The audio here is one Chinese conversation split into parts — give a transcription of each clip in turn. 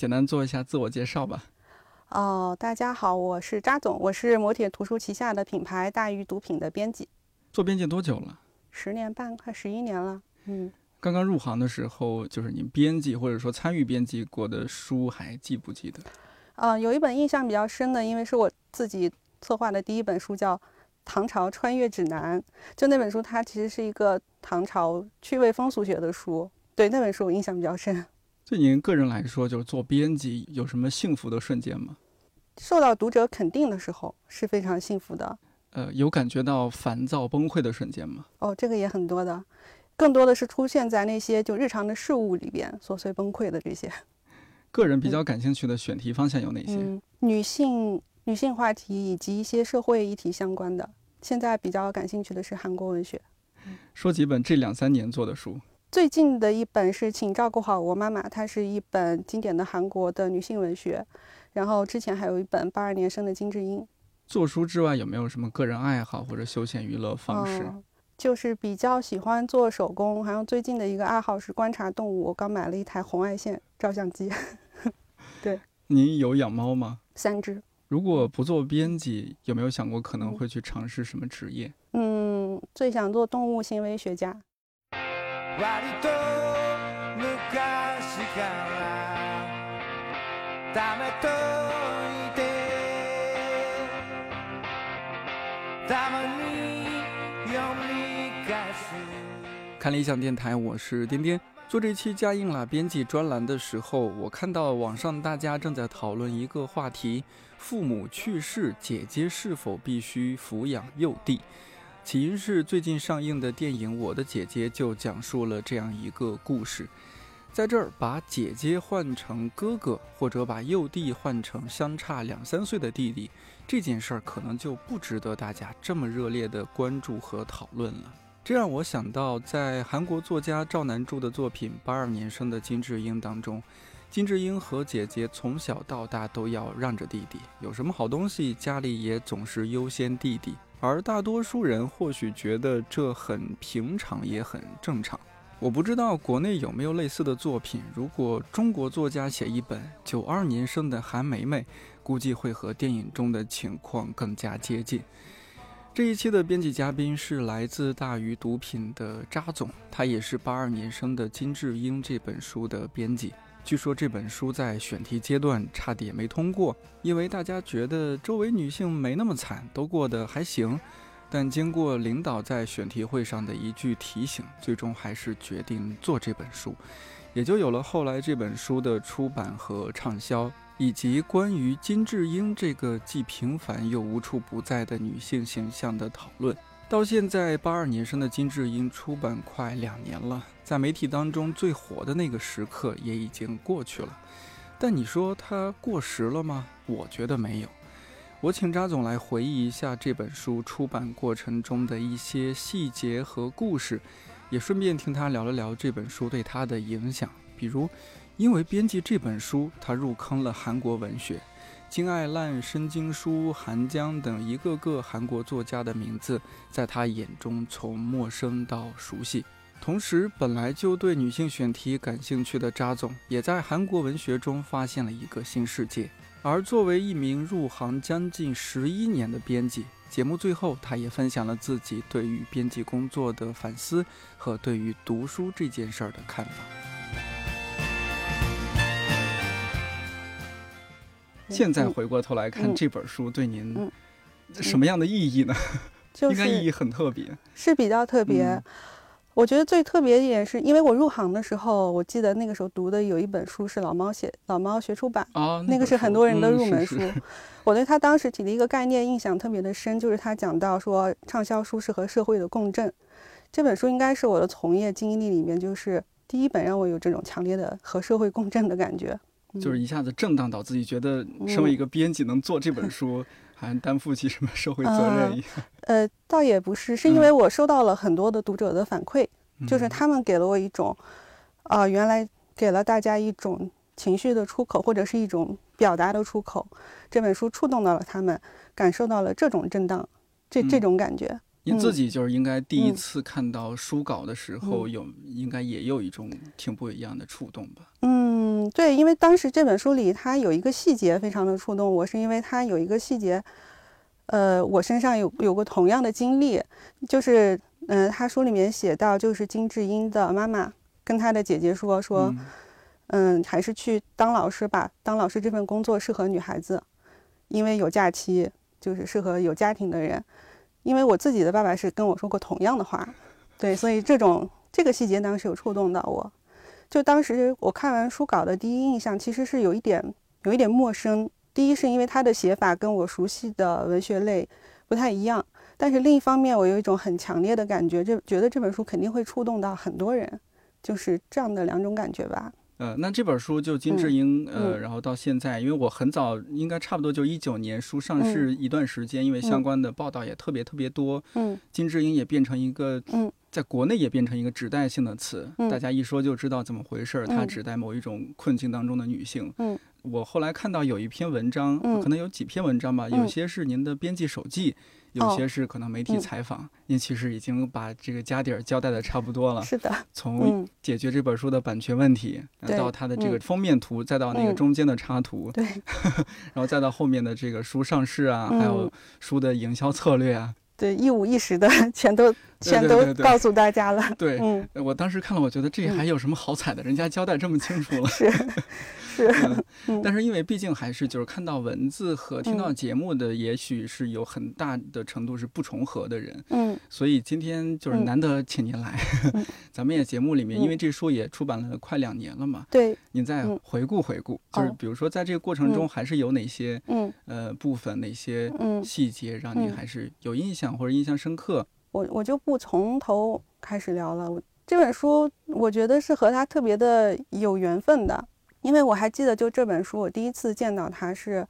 简单做一下自我介绍吧。哦，大家好，我是扎总，我是磨铁图书旗下的品牌大鱼毒品的编辑，做编辑多久了？十年半，快十一年了。嗯，刚刚入行的时候，就是您编辑或者说参与编辑过的书，还记不记得？啊，有一本印象比较深的，因为是我自己策划的第一本书，叫《唐朝穿越指南》。就那本书，它其实是一个唐朝趣味风俗学的书。对那本书，我印象比较深。对您个人来说，就是做编辑有什么幸福的瞬间吗？受到读者肯定的时候是非常幸福的。呃，有感觉到烦躁崩溃的瞬间吗？哦，这个也很多的，更多的是出现在那些就日常的事物里边琐碎崩溃的这些。个人比较感兴趣的选题方向有哪些？嗯，女性女性话题以及一些社会议题相关的。现在比较感兴趣的是韩国文学。说几本这两三年做的书。最近的一本是《请照顾好我妈妈》，它是一本经典的韩国的女性文学。然后之前还有一本八二年生的金智英。做书之外有没有什么个人爱好或者休闲娱乐方式？就是比较喜欢做手工，还有最近的一个爱好是观察动物。我刚买了一台红外线照相机。对。您有养猫吗？三只。如果不做编辑，有没有想过可能会去尝试什么职业？嗯，最想做动物行为学家。看理想电台，我是颠颠。做这期加印了编辑专栏的时候，我看到网上大家正在讨论一个话题：父母去世，姐姐是否必须抚养幼弟？起因是最近上映的电影《我的姐姐》就讲述了这样一个故事，在这儿把姐姐换成哥哥，或者把幼弟换成相差两三岁的弟弟，这件事儿可能就不值得大家这么热烈的关注和讨论了。这让我想到，在韩国作家赵南柱的作品《八二年生的金智英》当中，金智英和姐姐从小到大都要让着弟弟，有什么好东西家里也总是优先弟弟。而大多数人或许觉得这很平常，也很正常。我不知道国内有没有类似的作品。如果中国作家写一本九二年生的韩梅梅，估计会和电影中的情况更加接近。这一期的编辑嘉宾是来自大鱼毒品的扎总，他也是八二年生的金智英这本书的编辑。据说这本书在选题阶段差点没通过，因为大家觉得周围女性没那么惨，都过得还行。但经过领导在选题会上的一句提醒，最终还是决定做这本书，也就有了后来这本书的出版和畅销，以及关于金智英这个既平凡又无处不在的女性形象的讨论。到现在，八二年生的金智英出版快两年了，在媒体当中最火的那个时刻也已经过去了。但你说它过时了吗？我觉得没有。我请扎总来回忆一下这本书出版过程中的一些细节和故事，也顺便听他聊了聊这本书对他的影响。比如，因为编辑这本书，他入坑了韩国文学。金爱烂、申京书、韩江等一个个韩国作家的名字，在他眼中从陌生到熟悉。同时，本来就对女性选题感兴趣的扎总，也在韩国文学中发现了一个新世界。而作为一名入行将近十一年的编辑，节目最后，他也分享了自己对于编辑工作的反思和对于读书这件事儿的看法。现在回过头来看这本书，对您什么样的意义呢？应该意义很特别，是比较特别。我觉得最特别一点是因为我入行的时候，我记得那个时候读的有一本书是老猫写老猫学出版啊，那个是很多人的入门书。是我对他当时提的一个概念印象特别的深，就是他讲到说畅销书是和社会的共振。这本书应该是我的从业经历里面就是第一本让我有这种强烈的和社会共振的感觉。就是一下子震荡到自己觉得，身为一个编辑能做这本书，还担负起什么社会责任一样。呃，倒也不是，是因为我收到了很多的读者的反馈，就是他们给了我一种，啊，原来给了大家一种情绪的出口，或者是一种表达的出口。这本书触动到了他们，感受到了这种震荡，这这种感觉。你自己就是应该第一次看到书稿的时候，有应该也有一种挺不一样的触动吧？嗯。嗯，对，因为当时这本书里它有一个细节非常的触动我，是因为它有一个细节，呃，我身上有有过同样的经历，就是，嗯，他书里面写到，就是金智英的妈妈跟她的姐姐说说，嗯，还是去当老师吧，当老师这份工作适合女孩子，因为有假期，就是适合有家庭的人。因为我自己的爸爸是跟我说过同样的话，对，所以这种这个细节当时有触动到我。就当时我看完书稿的第一印象，其实是有一点有一点陌生。第一是因为他的写法跟我熟悉的文学类不太一样，但是另一方面我有一种很强烈的感觉，这觉得这本书肯定会触动到很多人，就是这样的两种感觉吧。呃，那这本书就金智英，呃，然后到现在，因为我很早，应该差不多就一九年书上市一段时间，因为相关的报道也特别特别多，嗯，金智英也变成一个，嗯，在国内也变成一个指代性的词，大家一说就知道怎么回事儿，它指代某一种困境当中的女性，嗯，我后来看到有一篇文章，可能有几篇文章吧，有些是您的编辑手记。有些是可能媒体采访，您其实已经把这个家底儿交代的差不多了。是的，从解决这本书的版权问题，到它的这个封面图，再到那个中间的插图，对，然后再到后面的这个书上市啊，还有书的营销策略啊，对，一五一十的 全都全都告诉大家了。对，我当时看了，我觉得这还有什么好踩的？人家交代这么清楚了。是。是，但是因为毕竟还是就是看到文字和听到节目的，也许是有很大的程度是不重合的人，嗯，所以今天就是难得请您来，咱们也节目里面，因为这书也出版了快两年了嘛，对，您再回顾回顾，就是比如说在这个过程中还是有哪些，嗯，呃部分哪些细节让您还是有印象或者印象深刻？我我就不从头开始聊了，我这本书我觉得是和他特别的有缘分的。因为我还记得，就这本书，我第一次见到他是，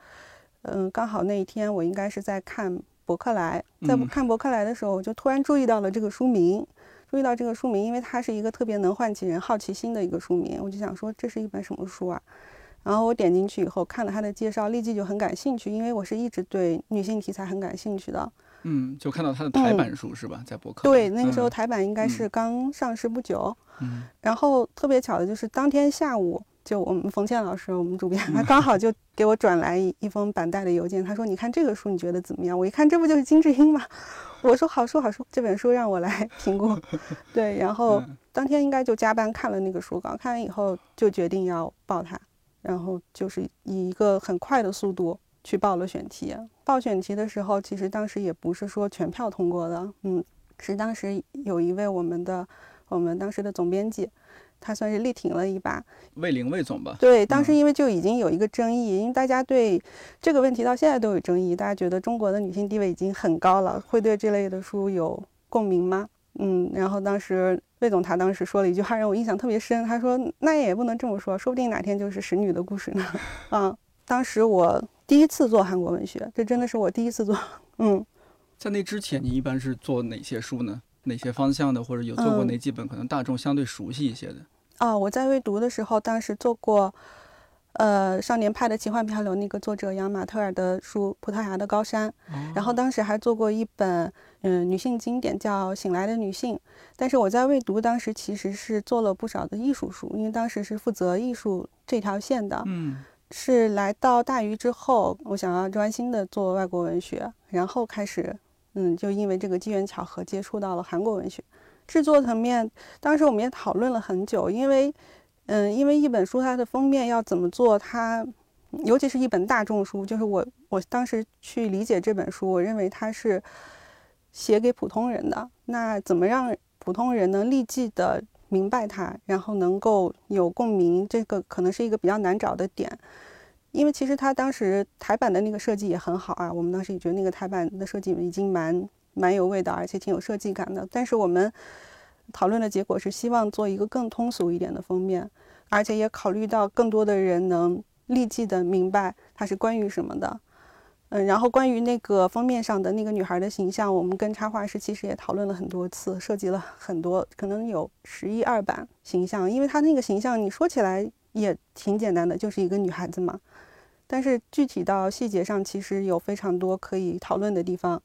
嗯，刚好那一天我应该是在看伯克莱，在看伯克莱的时候，我就突然注意到了这个书名，注意到这个书名，因为它是一个特别能唤起人好奇心的一个书名，我就想说这是一本什么书啊？然后我点进去以后看了它的介绍，立即就很感兴趣，因为我是一直对女性题材很感兴趣的。嗯，就看到他的台版书是吧？在博客对，那个时候台版应该是刚上市不久。嗯，然后特别巧的就是当天下午。就我们冯倩老师，我们主编，他刚好就给我转来一封板带的邮件，他说：“你看这个书，你觉得怎么样？”我一看，这不就是金智英吗？我说：“好书，好书，这本书让我来评估。”对，然后当天应该就加班看了那个书稿，看完以后就决定要报它，然后就是以一个很快的速度去报了选题。报选题的时候，其实当时也不是说全票通过的，嗯，是当时有一位我们的我们当时的总编辑。他算是力挺了一把，魏玲魏总吧。对，当时因为就已经有一个争议，因为大家对这个问题到现在都有争议，大家觉得中国的女性地位已经很高了，会对这类的书有共鸣吗？嗯，然后当时魏总他当时说了一句话让我印象特别深，他说：“那也不能这么说，说不定哪天就是使女的故事呢。”嗯，当时我第一次做韩国文学，这真的是我第一次做。嗯，在那之前，你一般是做哪些书呢？哪些方向的，或者有做过哪几本可能大众相对熟悉一些的？啊，我在未读的时候，当时做过，呃，《少年派的奇幻漂流》那个作者杨马特尔的书《葡萄牙的高山》，然后当时还做过一本，嗯，女性经典叫《醒来的女性》。但是我在未读当时其实是做了不少的艺术书，因为当时是负责艺术这条线的。嗯，是来到大鱼之后，我想要专心的做外国文学，然后开始。嗯，就因为这个机缘巧合接触到了韩国文学制作层面，当时我们也讨论了很久，因为，嗯，因为一本书它的封面要怎么做，它，尤其是一本大众书，就是我我当时去理解这本书，我认为它是写给普通人的，那怎么让普通人能立即的明白它，然后能够有共鸣，这个可能是一个比较难找的点。因为其实他当时台版的那个设计也很好啊，我们当时也觉得那个台版的设计已经蛮蛮有味道，而且挺有设计感的。但是我们讨论的结果是希望做一个更通俗一点的封面，而且也考虑到更多的人能立即的明白它是关于什么的。嗯，然后关于那个封面上的那个女孩的形象，我们跟插画师其实也讨论了很多次，设计了很多，可能有十一二版形象，因为她那个形象你说起来也挺简单的，就是一个女孩子嘛。但是具体到细节上，其实有非常多可以讨论的地方。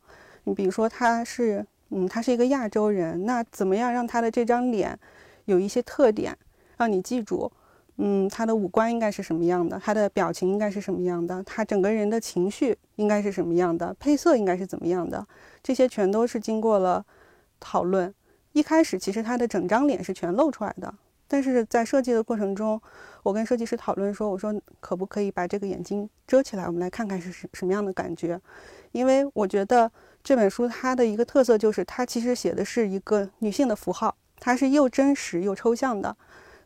你比如说，她是，嗯，她是一个亚洲人，那怎么样让她的这张脸有一些特点，让你记住？嗯，他的五官应该是什么样的，他的表情应该是什么样的，他整个人的情绪应该是什么样的，配色应该是怎么样的，这些全都是经过了讨论。一开始其实他的整张脸是全露出来的，但是在设计的过程中，我跟设计师讨论说，我说可不可以把这个眼睛遮起来，我们来看看是什什么样的感觉，因为我觉得这本书它的一个特色就是它其实写的是一个女性的符号，它是又真实又抽象的。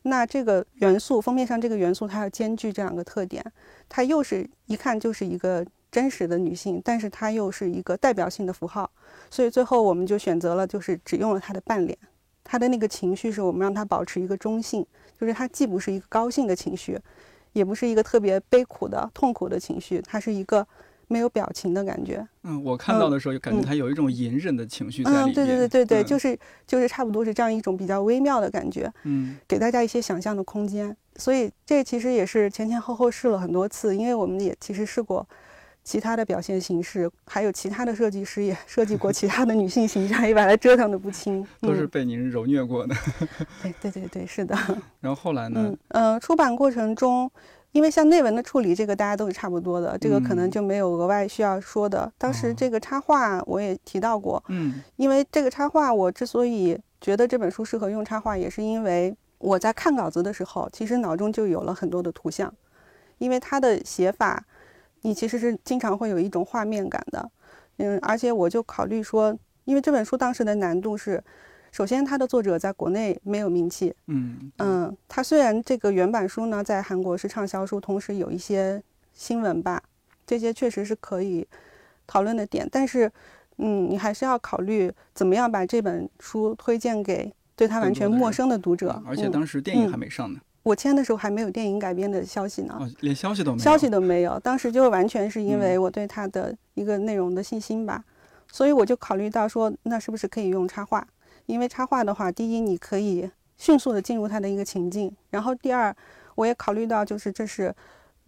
那这个元素封面上这个元素，它要兼具这两个特点，它又是一看就是一个真实的女性，但是它又是一个代表性的符号，所以最后我们就选择了，就是只用了她的半脸，她的那个情绪是我们让她保持一个中性，就是她既不是一个高兴的情绪，也不是一个特别悲苦的痛苦的情绪，它是一个。没有表情的感觉。嗯，我看到的时候就感觉他有一种隐忍的情绪在里面。嗯，对对对对对，就是就是差不多是这样一种比较微妙的感觉。嗯，给大家一些想象的空间。所以这其实也是前前后后试了很多次，因为我们也其实试过其他的表现形式，还有其他的设计师也 设计过其他的女性形象，也把它折腾的不轻。都是被您揉虐过的。对对对对，是的。然后后来呢？嗯呃，出版过程中。因为像内文的处理，这个大家都是差不多的，这个可能就没有额外需要说的。当时这个插画我也提到过，嗯，因为这个插画我之所以觉得这本书适合用插画，也是因为我在看稿子的时候，其实脑中就有了很多的图像，因为它的写法，你其实是经常会有一种画面感的，嗯，而且我就考虑说，因为这本书当时的难度是。首先，它的作者在国内没有名气。嗯嗯，它虽然这个原版书呢在韩国是畅销书，同时有一些新闻吧，这些确实是可以讨论的点。但是，嗯，你还是要考虑怎么样把这本书推荐给对他完全陌生的读者。而且当时电影还没上呢。我签的时候还没有电影改编的消息呢。哦，连消息都没有。消息都没有，当时就完全是因为我对他的一个内容的信心吧，所以我就考虑到说，那是不是可以用插画？因为插画的话，第一你可以迅速的进入它的一个情境，然后第二，我也考虑到就是这是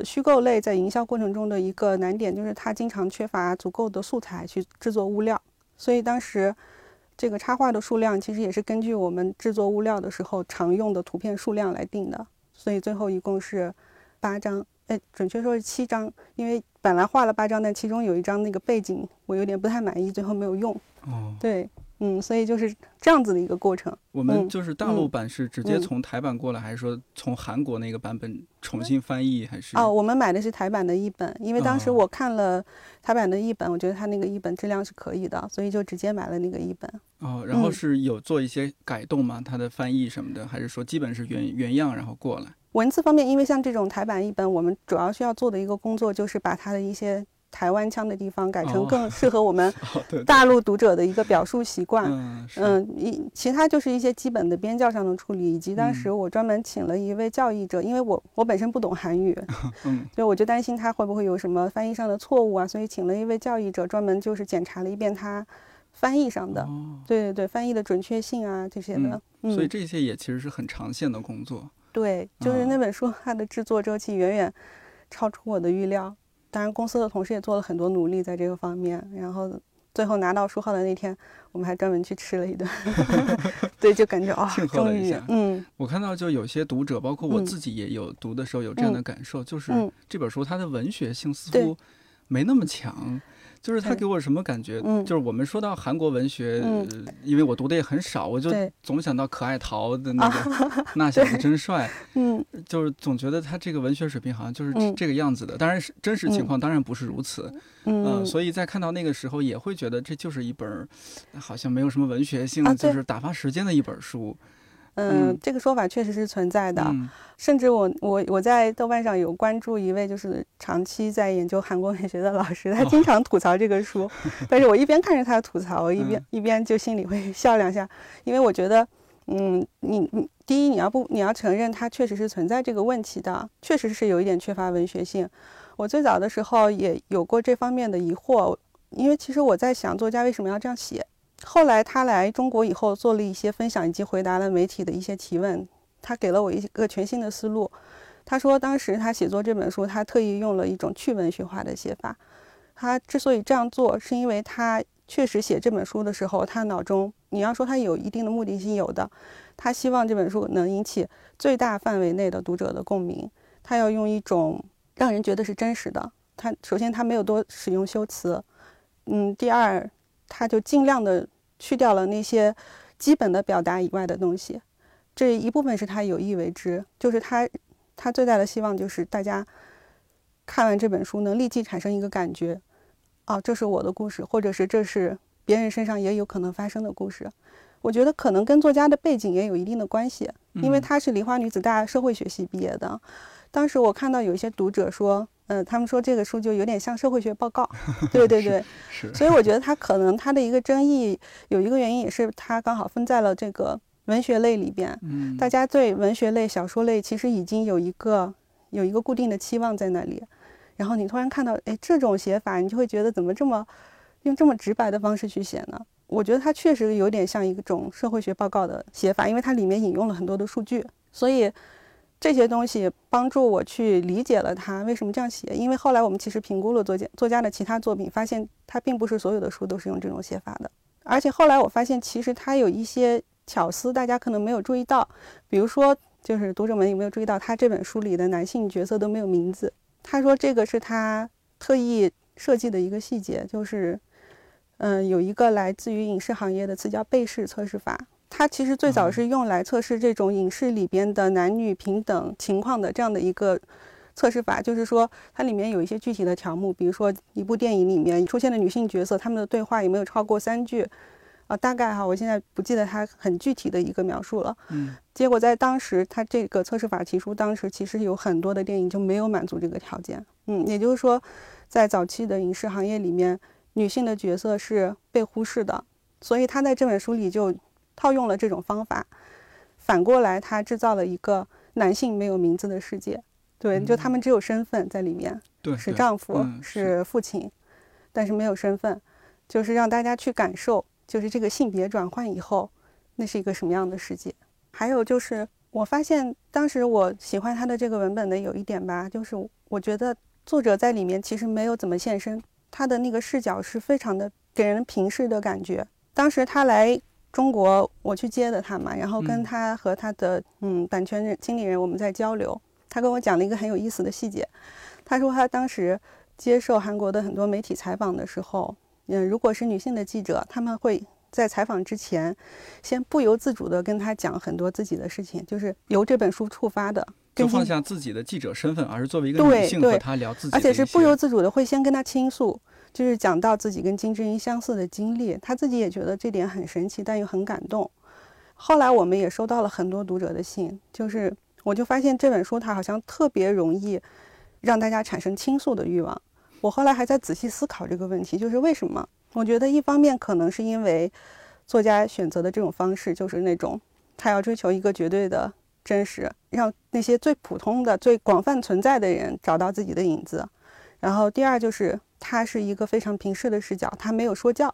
虚构类在营销过程中的一个难点，就是它经常缺乏足够的素材去制作物料，所以当时这个插画的数量其实也是根据我们制作物料的时候常用的图片数量来定的，所以最后一共是八张，哎，准确说是七张，因为本来画了八张，但其中有一张那个背景我有点不太满意，最后没有用。哦，对。嗯，所以就是这样子的一个过程。我们就是大陆版是直接从台版过来，还是说从韩国那个版本重新翻译？还是哦，我们买的是台版的译本，因为当时我看了台版的译本，我觉得它那个译本质量是可以的，所以就直接买了那个译本。哦，然后是有做一些改动吗？它的翻译什么的，还是说基本是原原样然后过来？文字方面，因为像这种台版译本，我们主要需要做的一个工作就是把它的一些。台湾腔的地方改成更适合我们 大陆读者的一个表述习惯。嗯，一其他就是一些基本的编教上的处理，以及当时我专门请了一位教译者，因为我我本身不懂韩语，嗯，所以我就担心他会不会有什么翻译上的错误啊，所以请了一位教译者，专门就是检查了一遍他翻译上的，对对对，翻译的准确性啊这些的。嗯，所以这些也其实是很长线的工作。对，就是那本书它的制作周期远远超出我的预料。当然，公司的同事也做了很多努力在这个方面。然后最后拿到书号的那天，我们还专门去吃了一顿。对，就感觉啊，终于，嗯。我看到就有些读者，包括我自己也有读的时候有这样的感受，就是这本书它的文学性似乎没那么强。就是他给我什么感觉？就是我们说到韩国文学，因为我读的也很少，我就总想到可爱桃的那个 那小子真帅。嗯，就是总觉得他这个文学水平好像就是这个样子的。当然是真实情况，当然不是如此。嗯，所以在看到那个时候，也会觉得这就是一本好像没有什么文学性，就是打发时间的一本书。嗯，这个说法确实是存在的，甚至我我我在豆瓣上有关注一位就是长期在研究韩国文学的老师，他经常吐槽这个书，但是我一边看着他吐槽，我一边一边就心里会笑两下，因为我觉得，嗯，你你第一你要不你要承认它确实是存在这个问题的，确实是有一点缺乏文学性。我最早的时候也有过这方面的疑惑，因为其实我在想作家为什么要这样写。后来他来中国以后，做了一些分享，以及回答了媒体的一些提问。他给了我一个全新的思路。他说，当时他写作这本书，他特意用了一种去文学化的写法。他之所以这样做，是因为他确实写这本书的时候，他脑中你要说他有一定的目的性，有的，他希望这本书能引起最大范围内的读者的共鸣，他要用一种让人觉得是真实的。他首先他没有多使用修辞，嗯，第二他就尽量的去掉了那些基本的表达以外的东西，这一部分是他有意为之，就是他他最大的希望就是大家看完这本书能立即产生一个感觉。哦，这是我的故事，或者是这是别人身上也有可能发生的故事。我觉得可能跟作家的背景也有一定的关系，因为他是梨花女子大社会学系毕业的。当时我看到有一些读者说，嗯，他们说这个书就有点像社会学报告。对对对，是。所以我觉得 它可能它的一个争议有一个原因，也是它刚好分在了这个文学类里边。嗯，大家对文学类、小说类其实已经有一个有一个固定的期望在那里。然后你突然看到，哎，这种写法，你就会觉得怎么这么用这么直白的方式去写呢？我觉得它确实有点像一种社会学报告的写法，因为它里面引用了很多的数据，所以这些东西帮助我去理解了他为什么这样写。因为后来我们其实评估了作家作家的其他作品，发现他并不是所有的书都是用这种写法的。而且后来我发现，其实他有一些巧思，大家可能没有注意到，比如说，就是读者们有没有注意到，他这本书里的男性角色都没有名字。他说：“这个是他特意设计的一个细节，就是，嗯，有一个来自于影视行业的词叫背试测试法。它其实最早是用来测试这种影视里边的男女平等情况的这样的一个测试法。就是说，它里面有一些具体的条目，比如说一部电影里面出现的女性角色，他们的对话有没有超过三句。”啊，大概哈，我现在不记得它很具体的一个描述了。嗯，结果在当时，它这个测试法提出，当时其实有很多的电影就没有满足这个条件。嗯，也就是说，在早期的影视行业里面，女性的角色是被忽视的。所以他在这本书里就套用了这种方法，反过来他制造了一个男性没有名字的世界。对，就他们只有身份在里面，对，是丈夫，是父亲，但是没有身份，就是让大家去感受。就是这个性别转换以后，那是一个什么样的世界？还有就是，我发现当时我喜欢他的这个文本的有一点吧，就是我觉得作者在里面其实没有怎么现身，他的那个视角是非常的给人平视的感觉。当时他来中国，我去接的他嘛，然后跟他和他的嗯版权人经理人我们在交流，他跟我讲了一个很有意思的细节，他说他当时接受韩国的很多媒体采访的时候。嗯，如果是女性的记者，他们会在采访之前，先不由自主的跟他讲很多自己的事情，就是由这本书触发的，就放下自己的记者身份，而是作为一个女性和他聊自己，而且是不由自主的会先跟他倾诉，就是讲到自己跟金智英相似的经历，他自己也觉得这点很神奇，但又很感动。后来我们也收到了很多读者的信，就是我就发现这本书它好像特别容易让大家产生倾诉的欲望。我后来还在仔细思考这个问题，就是为什么？我觉得一方面可能是因为作家选择的这种方式，就是那种他要追求一个绝对的真实，让那些最普通的、最广泛存在的人找到自己的影子。然后第二就是他是一个非常平视的视角，他没有说教，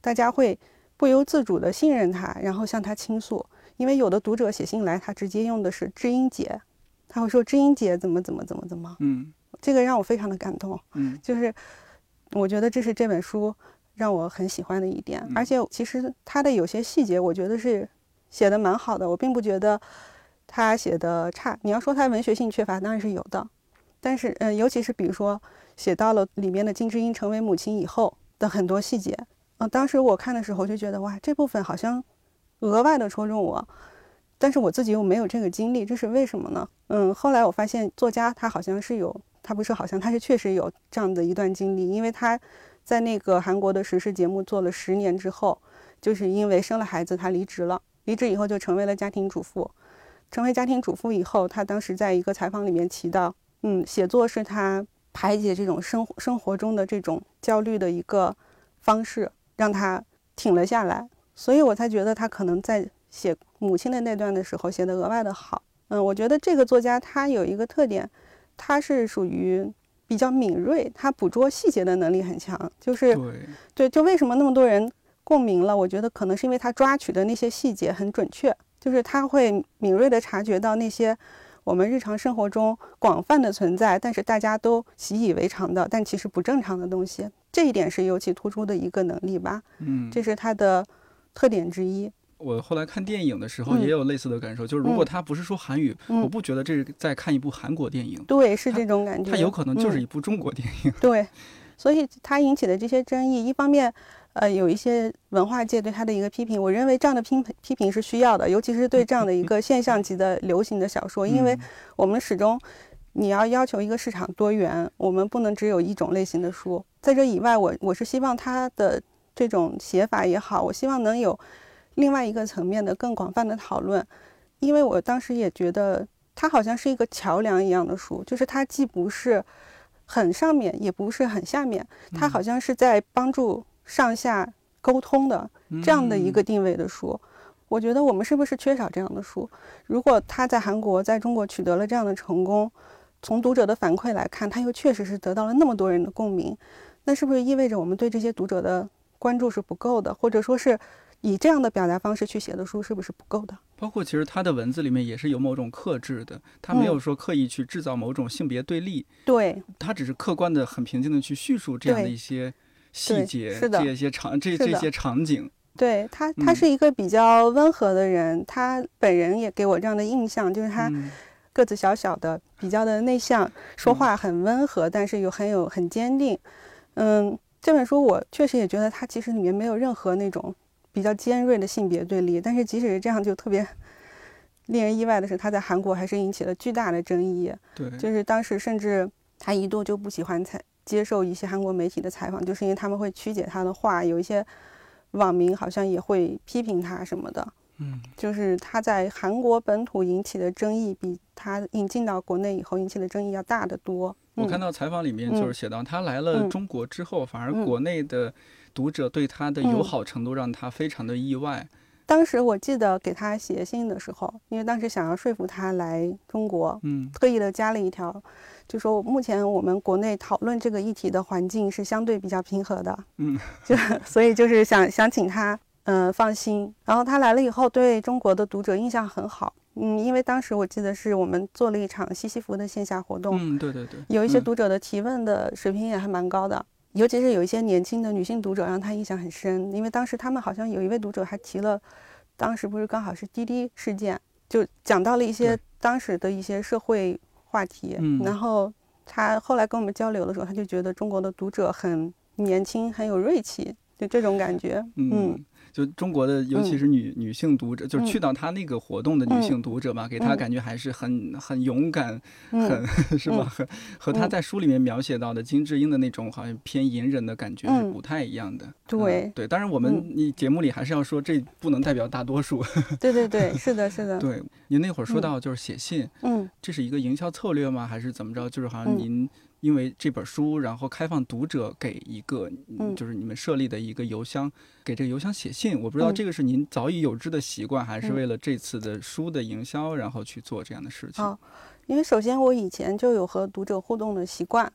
大家会不由自主地信任他，然后向他倾诉。因为有的读者写信来，他直接用的是知音姐，他会说知音姐怎么怎么怎么怎么，嗯。这个让我非常的感动，嗯，就是我觉得这是这本书让我很喜欢的一点，而且其实它的有些细节，我觉得是写的蛮好的，我并不觉得他写的差。你要说他文学性缺乏，当然是有的，但是嗯，尤其是比如说写到了里面的金智英成为母亲以后的很多细节，嗯，当时我看的时候就觉得哇，这部分好像额外的戳中我。但是我自己又没有这个经历，这是为什么呢？嗯，后来我发现作家他好像是有，他不是好像他是确实有这样的一段经历，因为他在那个韩国的时事节目做了十年之后，就是因为生了孩子，他离职了，离职以后就成为了家庭主妇。成为家庭主妇以后，他当时在一个采访里面提到，嗯，写作是他排解这种生生活中的这种焦虑的一个方式，让他挺了下来。所以我才觉得他可能在。写母亲的那段的时候写的额外的好，嗯，我觉得这个作家他有一个特点，他是属于比较敏锐，他捕捉细节的能力很强，就是对对，就为什么那么多人共鸣了？我觉得可能是因为他抓取的那些细节很准确，就是他会敏锐地察觉到那些我们日常生活中广泛的存在，但是大家都习以为常的，但其实不正常的东西。这一点是尤其突出的一个能力吧。嗯，这是它的特点之一。我后来看电影的时候也有类似的感受，就是如果他不是说韩语，我不觉得这是在看一部韩国电影。对，是这种感觉。它有可能就是一部中国电影。对，所以它引起的这些争议，一方面，呃，有一些文化界对他的一个批评。我认为这样的批批评是需要的，尤其是对这样的一个现象级的流行的小说，因为我们始终你要要求一个市场多元，我们不能只有一种类型的书。在这以外，我我是希望他的这种写法也好，我希望能有。另外一个层面的更广泛的讨论，因为我当时也觉得它好像是一个桥梁一样的书，就是它既不是很上面，也不是很下面，它好像是在帮助上下沟通的这样的一个定位的书。我觉得我们是不是缺少这样的书？如果他在韩国、在中国取得了这样的成功，从读者的反馈来看，他又确实是得到了那么多人的共鸣，那是不是意味着我们对这些读者的关注是不够的，或者说是？以这样的表达方式去写的书是不是不够的？包括其实他的文字里面也是有某种克制的，他没有说刻意去制造某种性别对立。对，他只是客观的、很平静的去叙述这样的一些细节，这些场这这些场景。对他，他是一个比较温和的人，他本人也给我这样的印象，就是他个子小小的，比较的内向，说话很温和，但是又很有很坚定。嗯，这本书我确实也觉得他其实里面没有任何那种。比较尖锐的性别对立，但是即使是这样，就特别令人意外的是，他在韩国还是引起了巨大的争议。对，就是当时甚至他一度就不喜欢采接受一些韩国媒体的采访，就是因为他们会曲解他的话，有一些网民好像也会批评他什么的。嗯，就是他在韩国本土引起的争议，比他引进到国内以后引起的争议要大得多。我看到采访里面就是写到，他来了中国之后，反而国内的。读者对他的友好程度让他非常的意外。当时我记得给他写信的时候，因为当时想要说服他来中国，嗯，特意的加了一条，就说目前我们国内讨论这个议题的环境是相对比较平和的，嗯，就所以就是想想请他，嗯，放心。然后他来了以后，对中国的读者印象很好，嗯，因为当时我记得是我们做了一场西西弗的线下活动，嗯，对对对，有一些读者的提问的水平也还蛮高的。尤其是有一些年轻的女性读者，让他印象很深，因为当时他们好像有一位读者还提了，当时不是刚好是滴滴事件，就讲到了一些当时的一些社会话题。嗯，然后他后来跟我们交流的时候，他就觉得中国的读者很年轻，很有锐气，就这种感觉。嗯。就中国的，尤其是女女性读者，就是去到他那个活动的女性读者嘛，给他感觉还是很很勇敢，很 是吧？和和他在书里面描写到的金智英的那种好像偏隐忍的感觉是不太一样的。对对，当然我们你节目里还是要说，这不能代表大多数。对对对，是的，是的。对，您那会儿说到就是写信，嗯，这是一个营销策略吗？还是怎么着？就是好像您。因为这本书，然后开放读者给一个，就是你们设立的一个邮箱，给这个邮箱写信。我不知道这个是您早已有之的习惯，还是为了这次的书的营销，然后去做这样的事情。哦，因为首先我以前就有和读者互动的习惯，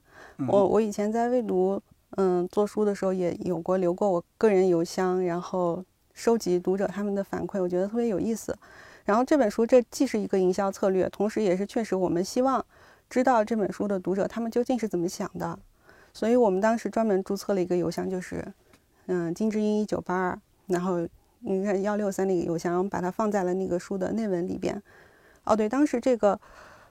我我以前在未读，嗯，做书的时候也有过留过我个人邮箱，然后收集读者他们的反馈，我觉得特别有意思。然后这本书这既是一个营销策略，同时也是确实我们希望。知道这本书的读者，他们究竟是怎么想的？所以我们当时专门注册了一个邮箱，就是，嗯，金智英一九八二，然后你看幺六三那个邮箱，把它放在了那个书的内文里边。哦，对，当时这个，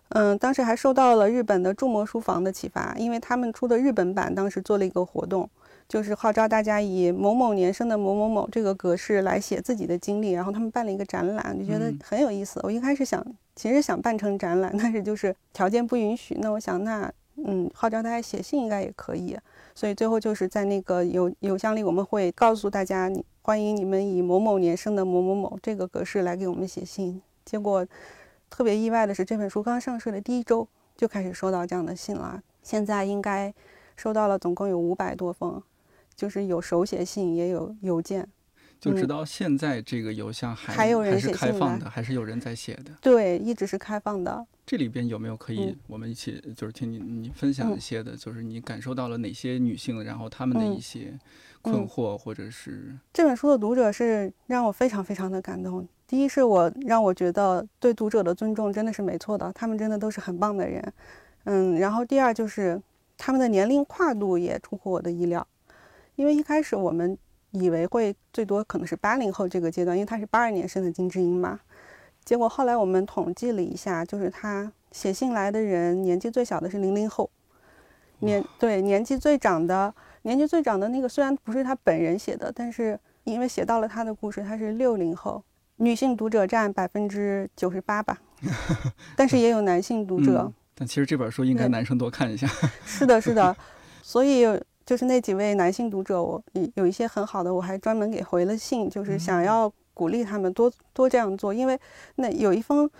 嗯，当时还受到了日本的筑摩书房的启发，因为他们出的日本版当时做了一个活动。就是号召大家以某某年生的某某某这个格式来写自己的经历，然后他们办了一个展览，就觉得很有意思。我一开始想，其实想办成展览，但是就是条件不允许。那我想，那嗯，号召大家写信应该也可以。所以最后就是在那个邮邮箱里，我们会告诉大家，欢迎你们以某某年生的某某某这个格式来给我们写信。结果特别意外的是，这本书刚上市的第一周就开始收到这样的信了，现在应该收到了总共有五百多封。就是有手写信，也有邮件，就直到现在这个邮箱还还有人写开放的，还是有人在写的。对，一直是开放的。这里边有没有可以我们一起就是听你你分享一些的，就是你感受到了哪些女性，然后她们的一些困惑，或者是这本书的读者是让我非常非常的感动。第一是我让我觉得对读者的尊重真的是没错的，他们真的都是很棒的人。嗯，然后第二就是他们的年龄跨度也出乎我的意料，因为一开始我们以为会最多可能是八零后这个阶段，因为他是八二年生的金智英嘛。结果后来我们统计了一下，就是他写信来的人年纪最小的是零零后，年对年纪最长的年纪最长的那个虽然不是他本人写的，但是因为写到了他的故事，他是六零后。女性读者占百分之九十八吧，但是也有男性读者。但其实这本书应该男生多看一下。是的，是的。所以就是那几位男性读者，我有一些很好的，我还专门给回了信，就是想要鼓励他们多多这样做。因为那有一封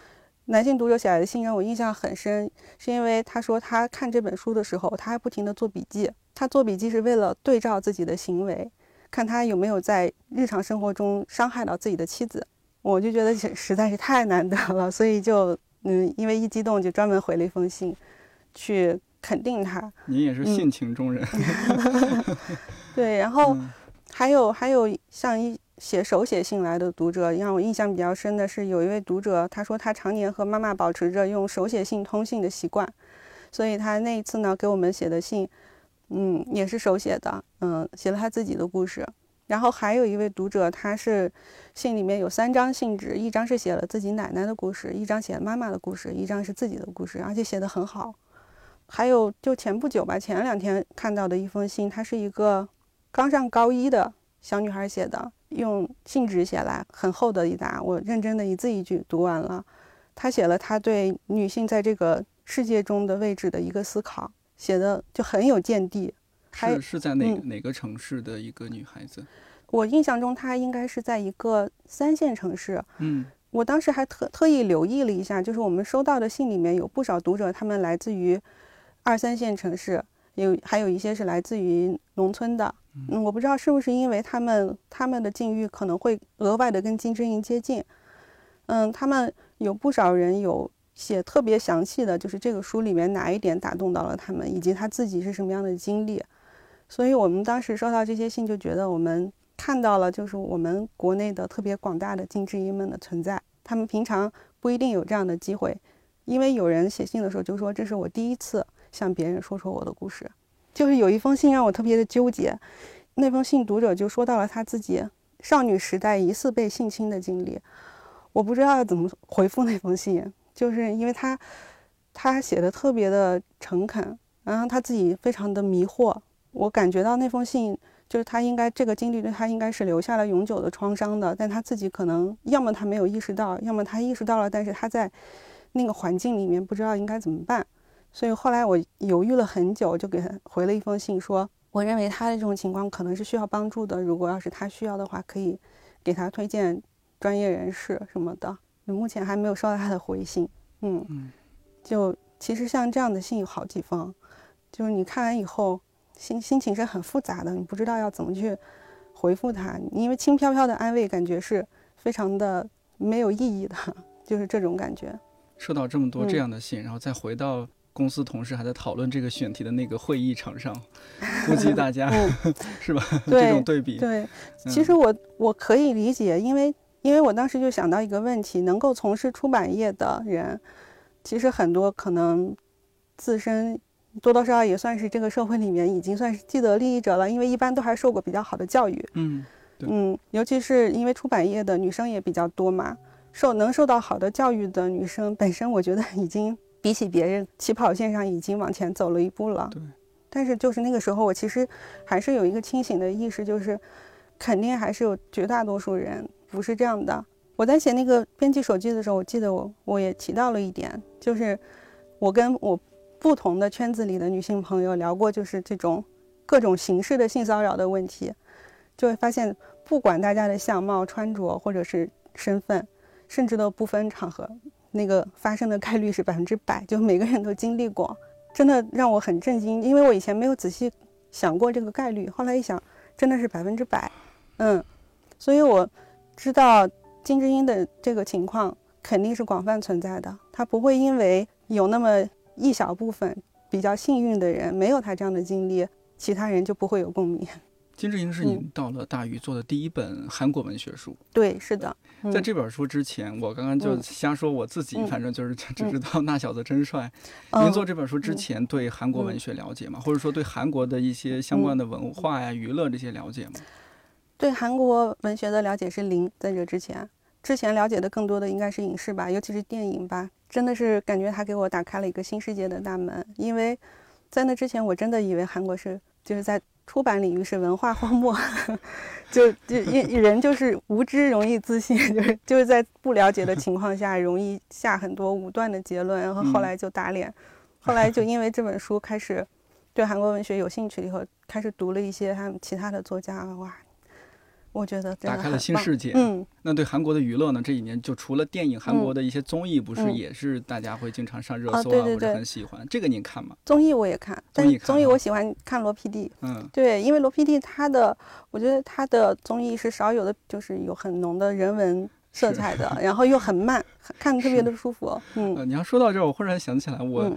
男性读者写来的信让我印象很深，是因为他说他看这本书的时候，他还不停地做笔记。他做笔记是为了对照自己的行为，看他有没有在日常生活中伤害到自己的妻子。我就觉得实实在是太难得了，所以就嗯，因为一激动就专门回了一封信，去肯定他。您也是性情中人。对，然后还有还有像一写手写信来的读者，让我印象比较深的是，有一位读者他说他常年和妈妈保持着用手写信通信的习惯，所以他那一次呢给我们写的信，嗯，也是手写的，嗯，写了他自己的故事。然后还有一位读者，他是信里面有三张信纸，一张是写了自己奶奶的故事，一张写了妈妈的故事，一张是自己的故事，而且写得很好。还有就前不久吧，前两天看到的一封信，她是一个刚上高一的小女孩写的，用信纸写来，很厚的一沓，我认真的一字一句读完了。她写了她对女性在这个世界中的位置的一个思考，写的就很有见地。是是在哪哪个城市的一个女孩子？我印象中她应该是在一个三线城市。嗯，我当时还特特意留意了一下，就是我们收到的信里面有不少读者，他们来自于二三线城市，有还有一些是来自于农村的。嗯，我不知道是不是因为他们他们的境遇可能会额外的跟金智英接近。嗯，他们有不少人有写特别详细的就是这个书里面哪一点打动到了他们，以及他自己是什么样的经历。所以我们当时收到这些信，就觉得我们看到了，就是我们国内的特别广大的金智英们的存在。他们平常不一定有这样的机会，因为有人写信的时候就说：“这是我第一次向别人说说我的故事。”就是有一封信让我特别的纠结。那封信读者就说到了他自己少女时代疑似被性侵的经历。我不知道要怎么回复那封信，就是因为他他写的特别的诚恳，然后他自己非常的迷惑。我感觉到那封信，就是他应该这个经历对他应该是留下了永久的创伤的，但他自己可能要么他没有意识到，要么他意识到了，但是他在那个环境里面不知道应该怎么办，所以后来我犹豫了很久，就给他回了一封信，说我认为他的这种情况可能是需要帮助的，如果要是他需要的话，可以给他推荐专业人士什么的。目前还没有收到他的回信，嗯，就其实像这样的信有好几封，就是你看完以后。心心情是很复杂的，你不知道要怎么去回复他，因为轻飘飘的安慰感觉是非常的没有意义的，就是这种感觉。收到这么多这样的信，然后再回到公司同事还在讨论这个选题的那个会议场上，估计大家 是吧？这种对比。对，其实我我可以理解，因为因为我当时就想到一个问题，能够从事出版业的人，其实很多可能自身。多多少少也算是这个社会里面已经算是既得利益者了，因为一般都还受过比较好的教育。嗯，嗯，尤其是因为出版业的女生也比较多嘛，受能受到好的教育的女生本身，我觉得已经比起别人起跑线上已经往前走了一步了。对。但是就是那个时候，我其实还是有一个清醒的意识，就是肯定还是有绝大多数人不是这样的。我在写那个编辑手记的时候，我记得我我也提到了一点，就是我跟我。不同的圈子里的女性朋友聊过，就是这种各种形式的性骚扰的问题，就会发现，不管大家的相貌、穿着或者是身份，甚至都不分场合，那个发生的概率是百分之百，就每个人都经历过，真的让我很震惊，因为我以前没有仔细想过这个概率，后来一想，真的是百分之百，嗯，所以我知道金智英的这个情况肯定是广泛存在的，她不会因为有那么。一小部分比较幸运的人没有他这样的经历，其他人就不会有共鸣。金智英是你到了大禹做的第一本韩国文学书，对，是的。在这本书之前，我刚刚就瞎说我自己，反正就是只知道那小子真帅。您做这本书之前对韩国文学了解吗？或者说对韩国的一些相关的文化呀、娱乐这些了解吗？对韩国文学的了解是零，在这之前，之前了解的更多的应该是影视吧，尤其是电影吧，真的是感觉它给我打开了一个新世界的大门。因为在那之前，我真的以为韩国是就是在。出版领域是文化荒漠，就就人就是无知，容易自信，就是就是在不了解的情况下，容易下很多武断的结论，然后后来就打脸，后来就因为这本书开始对韩国文学有兴趣以后，开始读了一些他们其他的作家，哇。我觉得打开了新世界。嗯，那对韩国的娱乐呢？这几年就除了电影，韩国的一些综艺不是也是大家会经常上热搜啊，或者很喜欢。这个您看吗？综艺我也看，但是综艺我喜欢看罗 PD。嗯，对，因为罗 PD 他的，我觉得他的综艺是少有的，就是有很浓的人文色彩的，然后又很慢，看特别的舒服。嗯，你要说到这儿，我忽然想起来我。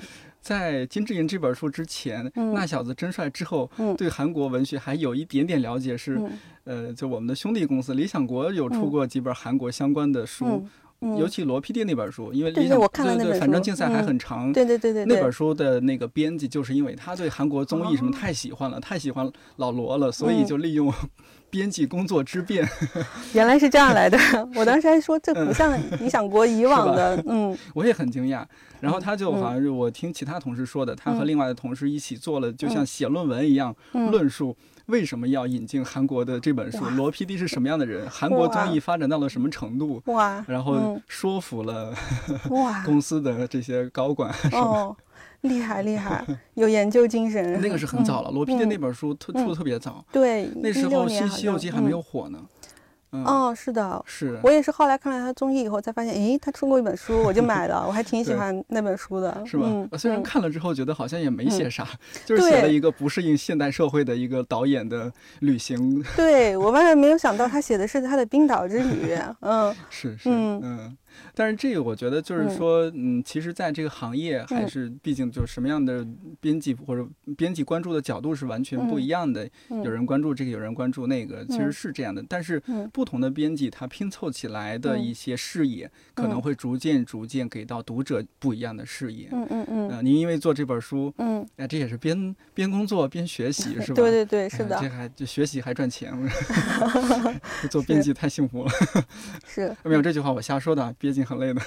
在金智英这本书之前，那小子真帅之后，对韩国文学还有一点点了解，是，呃，就我们的兄弟公司理想国有出过几本韩国相关的书，尤其罗 PD 那本书，因为理想对对，反正竞赛还很长，对对对对，那本书的那个编辑就是因为他对韩国综艺什么太喜欢了，太喜欢老罗了，所以就利用。编辑工作之便，原来是这样来的。我当时还说这不像理想国以往的，嗯，我也很惊讶。然后他就好像是我听其他同事说的，他和另外的同事一起做了，就像写论文一样，论述为什么要引进韩国的这本书，罗 PD 是什么样的人，韩国综艺发展到了什么程度，哇，然后说服了哇。公司的这些高管，哦。厉害厉害，有研究精神。那个是很早了，罗 PD 那本书特出的特别早。对，那时候《新西游记》还没有火呢。哦，是的，是我也是后来看了他综艺以后才发现，诶，他出过一本书，我就买了，我还挺喜欢那本书的，是吧？虽然看了之后觉得好像也没写啥，就是写了一个不适应现代社会的一个导演的旅行。对我万万没有想到，他写的是他的冰岛之旅。嗯，是是嗯。但是这个我觉得就是说，嗯，其实在这个行业还是，毕竟就什么样的编辑或者编辑关注的角度是完全不一样的。有人关注这个，有人关注那个，其实是这样的。但是不同的编辑他拼凑起来的一些视野，可能会逐渐逐渐给到读者不一样的视野。嗯嗯嗯。您因为做这本书，嗯，哎，这也是边边工作边学习，是吧？对对对，是的。这还就学习还赚钱 做编辑太幸福了。是。没有这句话我瞎说的。毕竟很累的，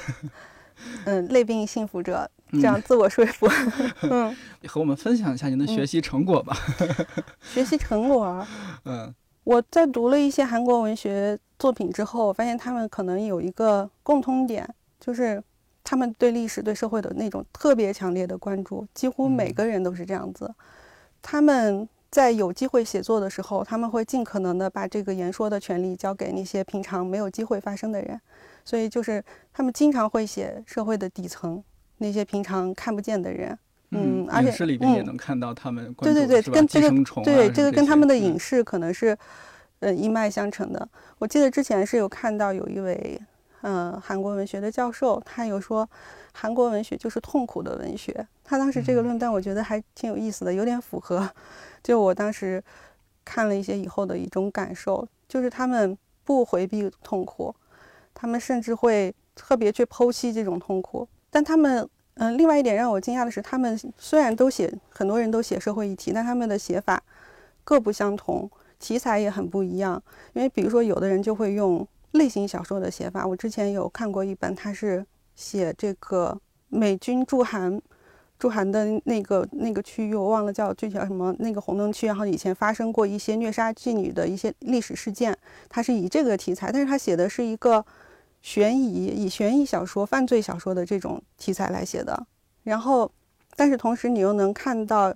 嗯，累并幸福着，这样自我说服。嗯，和我们分享一下您的学习成果吧。学习成果，嗯，我在读了一些韩国文学作品之后，我发现他们可能有一个共通点，就是他们对历史、对社会的那种特别强烈的关注，几乎每个人都是这样子。他们在有机会写作的时候，他们会尽可能的把这个言说的权利交给那些平常没有机会发生的人。所以就是他们经常会写社会的底层那些平常看不见的人，嗯，而且影视里边也能看到他们对对对，跟这个对这个跟他们的影视可能是呃一脉相承的。我记得之前是有看到有一位嗯韩国文学的教授，他有说韩国文学就是痛苦的文学。他当时这个论断我觉得还挺有意思的，有点符合就我当时看了一些以后的一种感受，就是他们不回避痛苦。他们甚至会特别去剖析这种痛苦，但他们，嗯，另外一点让我惊讶的是，他们虽然都写，很多人都写社会议题，但他们的写法各不相同，题材也很不一样。因为比如说，有的人就会用类型小说的写法，我之前有看过一本，他是写这个美军驻韩。驻韩的那个那个区域，我忘了叫具体叫什么，那个红灯区。然后以前发生过一些虐杀妓女的一些历史事件，他是以这个题材，但是他写的是一个悬疑，以悬疑小说、犯罪小说的这种题材来写的。然后，但是同时你又能看到，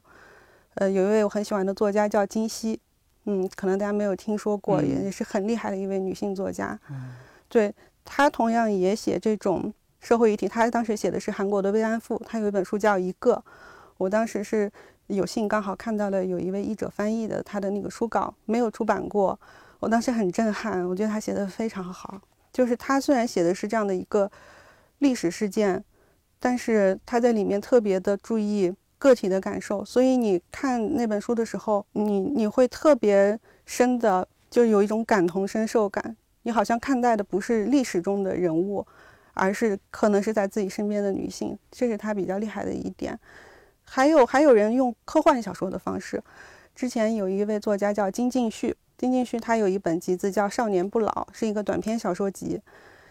呃，有一位我很喜欢的作家叫金熙，嗯，可能大家没有听说过，也是很厉害的一位女性作家。对她同样也写这种。社会议题，她当时写的是韩国的慰安妇，她有一本书叫《一个》，我当时是有幸刚好看到了有一位译者翻译的她的那个书稿，没有出版过，我当时很震撼，我觉得她写的非常好。就是他虽然写的是这样的一个历史事件，但是他在里面特别的注意个体的感受，所以你看那本书的时候，你你会特别深的就有一种感同身受感。你好像看待的不是历史中的人物，而是可能是在自己身边的女性，这是他比较厉害的一点。还有还有人用科幻小说的方式，之前有一位作家叫金敬旭，金敬旭他有一本集子叫《少年不老》，是一个短篇小说集。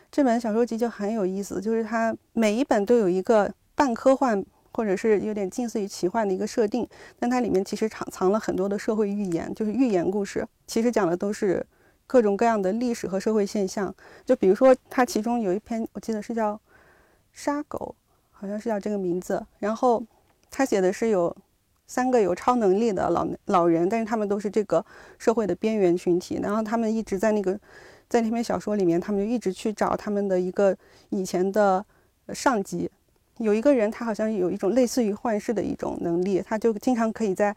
这本小说集就很有意思，就是它每一本都有一个半科幻或者是有点近似于奇幻的一个设定，但它里面其实藏藏了很多的社会寓言，就是寓言故事，其实讲的都是各种各样的历史和社会现象。就比如说，它其中有一篇，我记得是叫《杀狗》，好像是叫这个名字。然后他写的是有三个有超能力的老老人，但是他们都是这个社会的边缘群体，然后他们一直在那个。在那篇小说里面，他们就一直去找他们的一个以前的上级。有一个人，他好像有一种类似于幻视的一种能力，他就经常可以在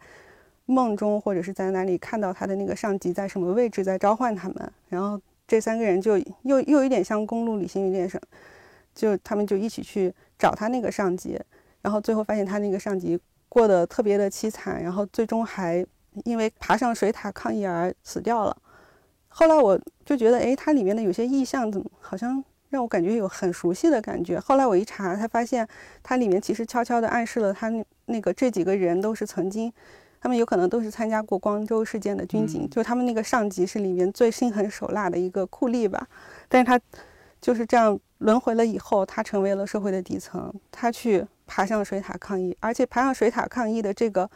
梦中或者是在哪里看到他的那个上级在什么位置，在召唤他们。然后这三个人就又又有点像公路旅行，有点什，就他们就一起去找他那个上级。然后最后发现他那个上级过得特别的凄惨，然后最终还因为爬上水塔抗议而死掉了。后来我就觉得，哎，它里面的有些意象怎么好像让我感觉有很熟悉的感觉。后来我一查，才发现它里面其实悄悄地暗示了他那个这几个人都是曾经，他们有可能都是参加过光州事件的军警，就他们那个上级是里面最心狠手辣的一个酷吏吧。但是他就是这样轮回了以后，他成为了社会的底层，他去爬上水塔抗议，而且爬上水塔抗议的这个。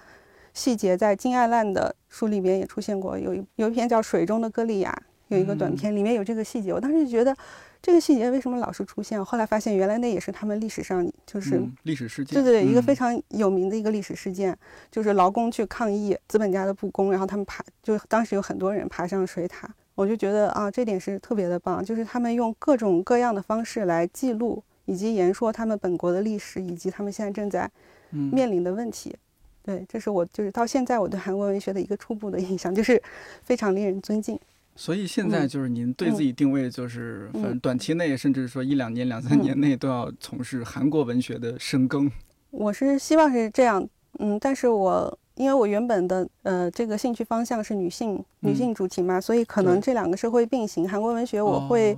细节在金爱烂的书里面也出现过，有一有一篇叫《水中的歌利亚》，有一个短片，里面有这个细节。我当时就觉得，这个细节为什么老是出现？后来发现，原来那也是他们历史上就是历史事件，对对对，一个非常有名的一个历史事件，就是劳工去抗议资本家的不公，然后他们爬，就当时有很多人爬上水塔。我就觉得啊，这点是特别的棒，就是他们用各种各样的方式来记录以及言说他们本国的历史，以及他们现在正在面临的问题。对，这是我就是到现在我对韩国文学的一个初步的印象，就是非常令人尊敬。所以现在就是您对自己定位就是，反正短期内甚至说一两年、两三年内都要从事韩国文学的深耕。我是希望是这样，嗯，但是我因为我原本的呃这个兴趣方向是女性女性主题嘛，所以可能这两个是会并行。韩国文学我会，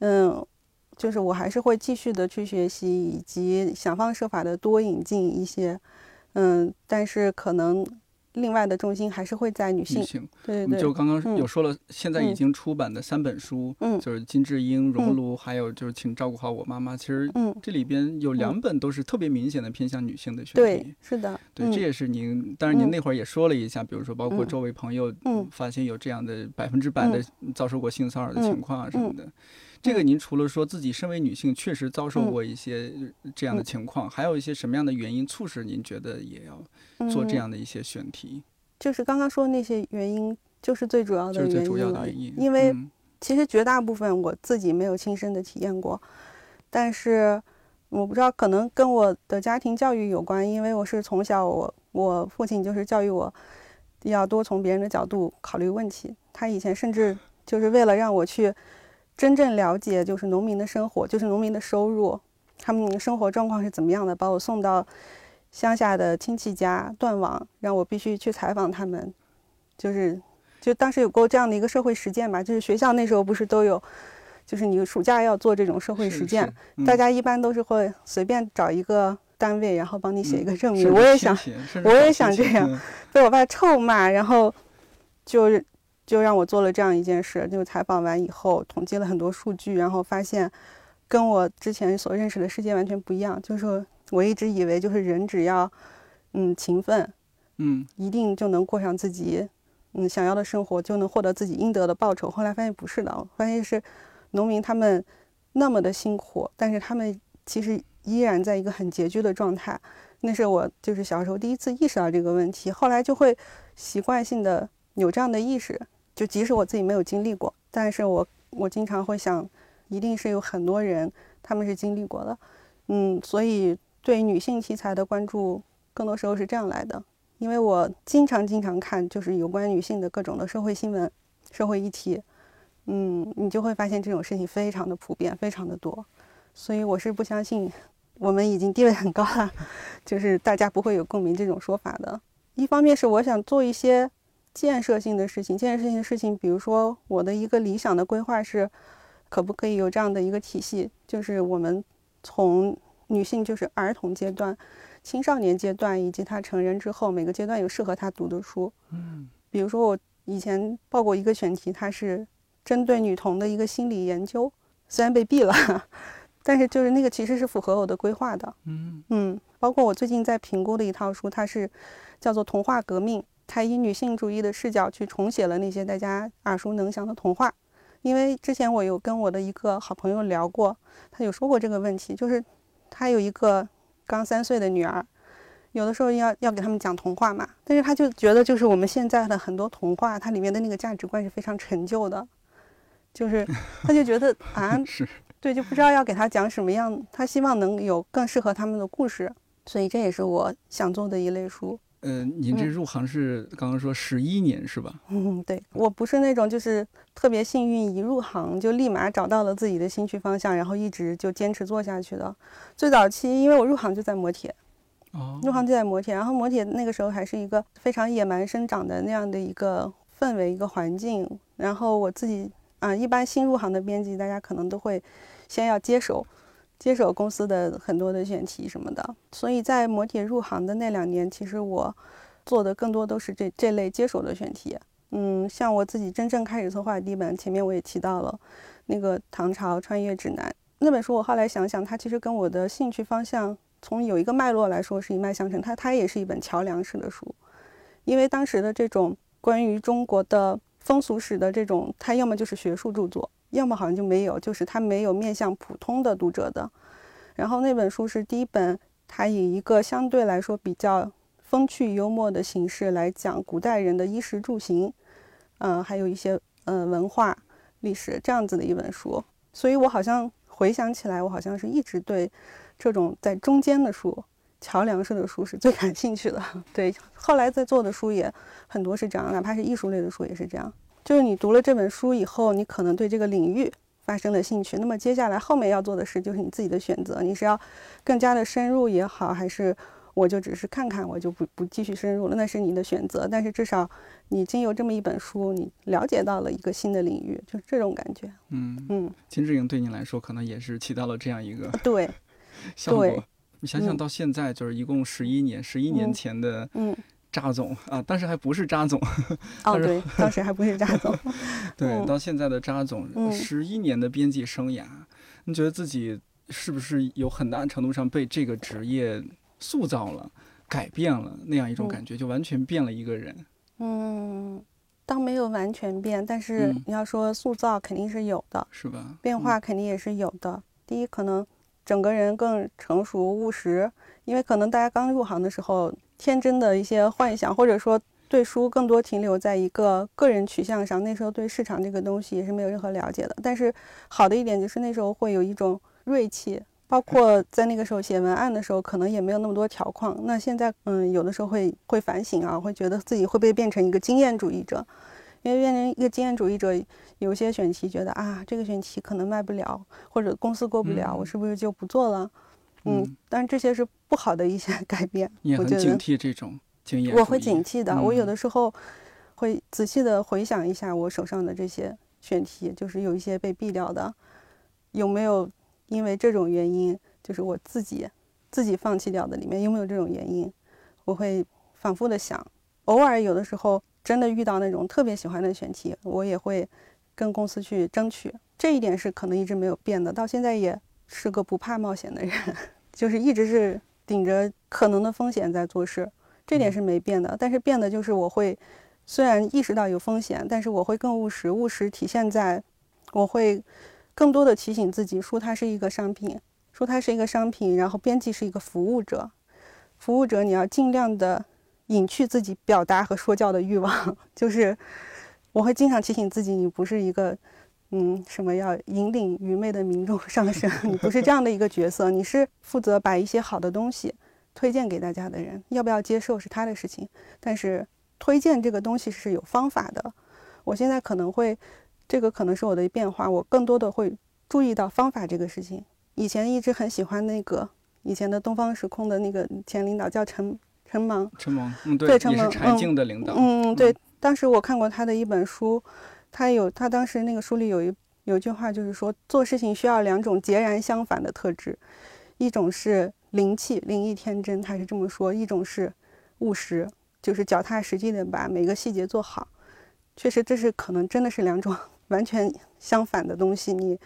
嗯，就是我还是会继续的去学习，以及想方设法的多引进一些。嗯，但是可能另外的重心还是会在女性。女性，对对。就刚刚有说了，现在已经出版的三本书，嗯，就是金智英、熔炉，还有就是请照顾好我妈妈。其实，嗯，这里边有两本都是特别明显的偏向女性的选题。对，是的。对，这也是您，当然您那会儿也说了一下，比如说包括周围朋友，嗯，发现有这样的百分之百的遭受过性骚扰的情况啊什么的。这个您除了说自己身为女性确实遭受过一些这样的情况，还有一些什么样的原因促使您觉得也要做这样的一些选题？就是刚刚说那些原因，就是最主要的原因了。因为其实绝大部分我自己没有亲身的体验过，但是我不知道可能跟我的家庭教育有关，因为我是从小我我父亲就是教育我要多从别人的角度考虑问题，他以前甚至就是为了让我去。真正了解就是农民的生活，就是农民的收入，他们生活状况是怎么样的？把我送到乡下的亲戚家断网，让我必须去采访他们。就是，就当时有过这样的一个社会实践吧。就是学校那时候不是都有，就是你暑假要做这种社会实践，大家一般都是会随便找一个单位，然后帮你写一个证明。我也想，我也想这样，被我爸臭骂，然后就是。就让我做了这样一件事，就采访完以后，统计了很多数据，然后发现跟我之前所认识的世界完全不一样。就是我一直以为，就是人只要嗯勤奋，嗯，一定就能过上自己嗯想要的生活，就能获得自己应得的报酬。后来发现不是的，发现是农民他们那么的辛苦，但是他们其实依然在一个很拮据的状态。那是我就是小时候第一次意识到这个问题，后来就会习惯性的有这样的意识。就即使我自己没有经历过，但是我我经常会想，一定是有很多人他们是经历过的，嗯，所以对女性题材的关注更多时候是这样来的，因为我经常经常看就是有关女性的各种的社会新闻、社会议题，嗯，你就会发现这种事情非常的普遍，非常的多，所以我是不相信我们已经地位很高了，就是大家不会有共鸣这种说法的。一方面是我想做一些。建设性的事情。建设性的事情，比如说我的一个理想的规划是，可不可以有这样的一个体系，就是我们从女性就是儿童阶段、青少年阶段以及她成人之后，每个阶段有适合她读的书。嗯，比如说我以前报过一个选题，它是针对女童的一个心理研究，虽然被毙了。但是就是那个其实是符合我的规划的，嗯嗯，包括我最近在评估的一套书，它是叫做《童话革命》，它以女性主义的视角去重写了那些大家耳熟能详的童话。因为之前我有跟我的一个好朋友聊过，他有说过这个问题，就是他有一个刚三岁的女儿，有的时候要要给他们讲童话嘛，但是他就觉得就是我们现在的很多童话，它里面的那个价值观是非常陈旧的，就是 他就觉得啊 是。对，就不知道要给他讲什么样，他希望能有更适合他们的故事，所以这也是我想做的一类书。嗯，您这入行是刚刚说十一年是吧？嗯，对我不是那种就是特别幸运，一入行就立马找到了自己的兴趣方向，然后一直就坚持做下去的。最早期，因为我入行就在磨铁，哦，入行就在磨铁，然后磨铁那个时候还是一个非常野蛮生长的那样的一个氛围、一个环境，然后我自己。啊，一般新入行的编辑，大家可能都会先要接手，接手公司的很多的选题什么的。所以在磨铁入行的那两年，其实我做的更多都是这这类接手的选题。嗯，像我自己真正开始策划第一本，前面我也提到了那个《唐朝穿越指南》那本书，我后来想想，它其实跟我的兴趣方向从有一个脉络来说是一脉相承。它它也是一本桥梁式的书，因为当时的这种关于中国的。风俗史的这种，它要么就是学术著作，要么好像就没有，就是它没有面向普通的读者的。然后那本书是第一本，它以一个相对来说比较风趣幽默的形式来讲古代人的衣食住行，嗯，还有一些嗯文化历史这样子的一本书。所以我好像回想起来，我好像是一直对这种在中间的书。桥梁式的书是最感兴趣的，对。后来在做的书也很多是这样，哪怕是艺术类的书也是这样。就是你读了这本书以后，你可能对这个领域发生了兴趣，那么接下来后面要做的事就是你自己的选择，你是要更加的深入也好，还是我就只是看看，我就不不继续深入了，那是你的选择。但是至少你经由这么一本书，你了解到了一个新的领域，就是这种感觉。嗯嗯，金志颖对你来说可能也是起到了这样一个对 效果。你想想到现在就是一共十一年，十一年前的扎总啊，当时还不是扎总。哦，对，当时还不是扎总。对，到现在的扎总，十一年的编辑生涯，你觉得自己是不是有很大程度上被这个职业塑造了、改变了那样一种感觉，就完全变了一个人？嗯，倒没有完全变，但是你要说塑造肯定是有的，是吧？变化肯定也是有的。第一，可能。整个人更成熟务实，因为可能大家刚入行的时候，天真的一些幻想，或者说对书更多停留在一个个人取向上。那时候对市场这个东西也是没有任何了解的。但是好的一点就是那时候会有一种锐气，包括在那个时候写文案的时候，可能也没有那么多条框。那现在，嗯，有的时候会会反省啊，会觉得自己会不会变成一个经验主义者。因为变成一个经验主义者，有些选题觉得啊，这个选题可能卖不了，或者公司过不了，我是不是就不做了？嗯，但这些是不好的一些 改变。你很警惕这种经验。我会警惕的。我有的时候会仔细的回想一下我手上的这些选题，就是有一些被毙掉的，有没有因为这种原因，就是我自己自己放弃掉的里面有没有这种原因？我会反复的想，偶尔有的时候。真的遇到那种特别喜欢的选题，我也会跟公司去争取。这一点是可能一直没有变的，到现在也是个不怕冒险的人，就是一直是顶着可能的风险在做事，这点是没变的。但是变的就是我会，虽然意识到有风险，但是我会更务实。务实体现在，我会更多的提醒自己，说它是一个商品，说它是一个商品，然后编辑是一个服务者，服务者你要尽量的。隐去自己表达和说教的欲望，就是我会经常提醒自己，你不是一个，嗯，什么要引领愚昧的民众 上升，你不是这样的一个角色，你是负责把一些好的东西推荐给大家的人，要不要接受是他的事情，但是推荐这个东西是有方法的。我现在可能会，这个可能是我的变化，我更多的会注意到方法这个事情。以前一直很喜欢那个以前的东方时空的那个前领导叫陈。陈芒，陈芒，嗯，对，也是柴静的领导，嗯，对当时我看过他的一本书，他有他当时那个书里有一有句话，就是说做事情需要两种截然相反的特质，一种是灵气、灵异、天真，他是这么说；一种是务实，就是脚踏实地的把每个细节做好。确实，这是可能真的是两种 完全相反的东西。你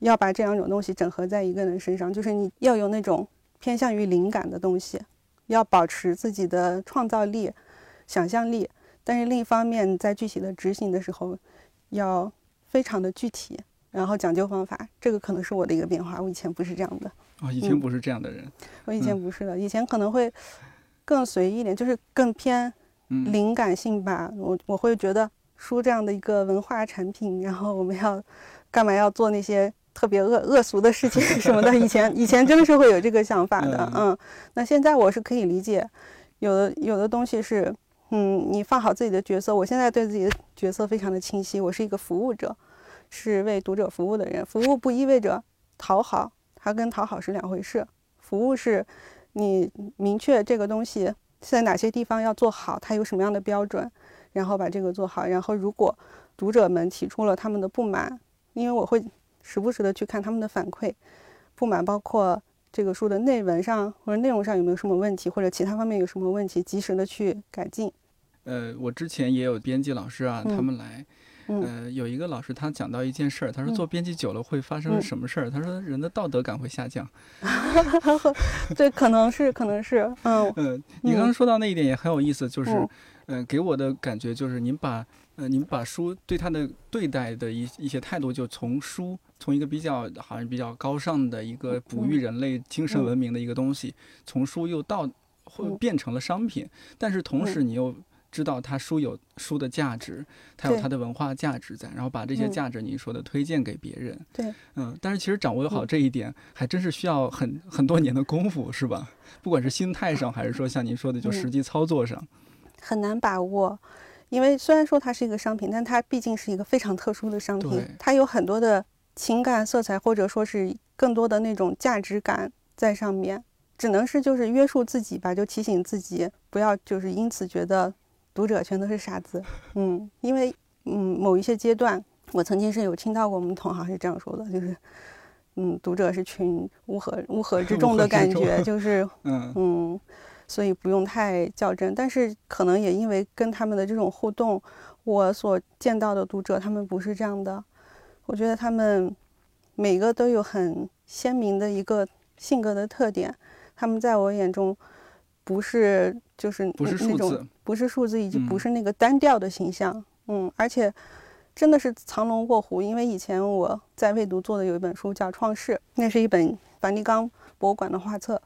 要把这两种东西整合在一个人身上，就是你要有那种偏向于灵感的东西，要保持自己的创造力、想象力。但是另一方面，在具体的执行的时候，要非常的具体，然后讲究方法。这个可能是我的一个变化。我以前不是这样的。哦，以前不是这样的人。我以前不是的，以前可能会更随意一点，就是更偏灵感性吧。我我会觉得书这样的一个文化产品，然后我们要干嘛要做那些特别恶恶俗的事情什么的？以前以前真的是会有这个想法的。嗯，那现在我是可以理解，有的有的东西是。嗯，你放好自己的角色。我现在对自己的角色非常的清晰，我是一个服务者，是为读者服务的人。服务不意味着讨好，它跟讨好是两回事。服务是，你明确这个东西在哪些地方要做好，它有什么样的标准，然后把这个做好。然后如果读者们提出了他们的不满，因为我会时不时的去看他们的反馈，不满包括。这个书的内文上或者内容上有没有什么问题，或者其他方面有什么问题，及时的去改进。呃，我之前也有编辑老师啊，他们来，呃，有一个老师他讲到一件事儿，他说做编辑久了会发生什么事儿？他说人的道德感会下降。对，可能是，可能是，嗯嗯。你刚刚说到那一点也很有意思，就是，嗯，给我的感觉就是您把，呃，您把书对他的对待的一一些态度，就从书。从一个比较好像比较高尚的一个哺育人类精神文明的一个东西，从书又到会变成了商品，但是同时你又知道他书有书的价值，它有它的文化价值在，然后把这些价值你说的推荐给别人。对，嗯，但是其实掌握好这一点，还真是需要很很多年的功夫，是吧？不管是心态上，还是说像您说的，就实际操作上，很难把握。因为虽然说它是一个商品，但它毕竟是一个非常特殊的商品，它有很多的。情感色彩，或者说是更多的那种价值感在上面，只能是就是约束自己吧，就提醒自己不要就是因此觉得读者全都是傻子。嗯，因为嗯某一些阶段，我曾经是有听到过我们同行是这样说的，就是嗯读者是群乌合 乌合之众的感觉，就是 嗯嗯，所以不用太较真。但是可能也因为跟他们的这种互动，我所见到的读者他们不是这样的。我觉得他们每个都有很鲜明的一个性格的特点，他们在我眼中不是就是那种不是数字，以及不是那个单调的形象，嗯，而且真的是藏龙卧虎。因为以前我在未读做的有一本书叫《创世》，那是一本梵蒂冈博物馆的画册，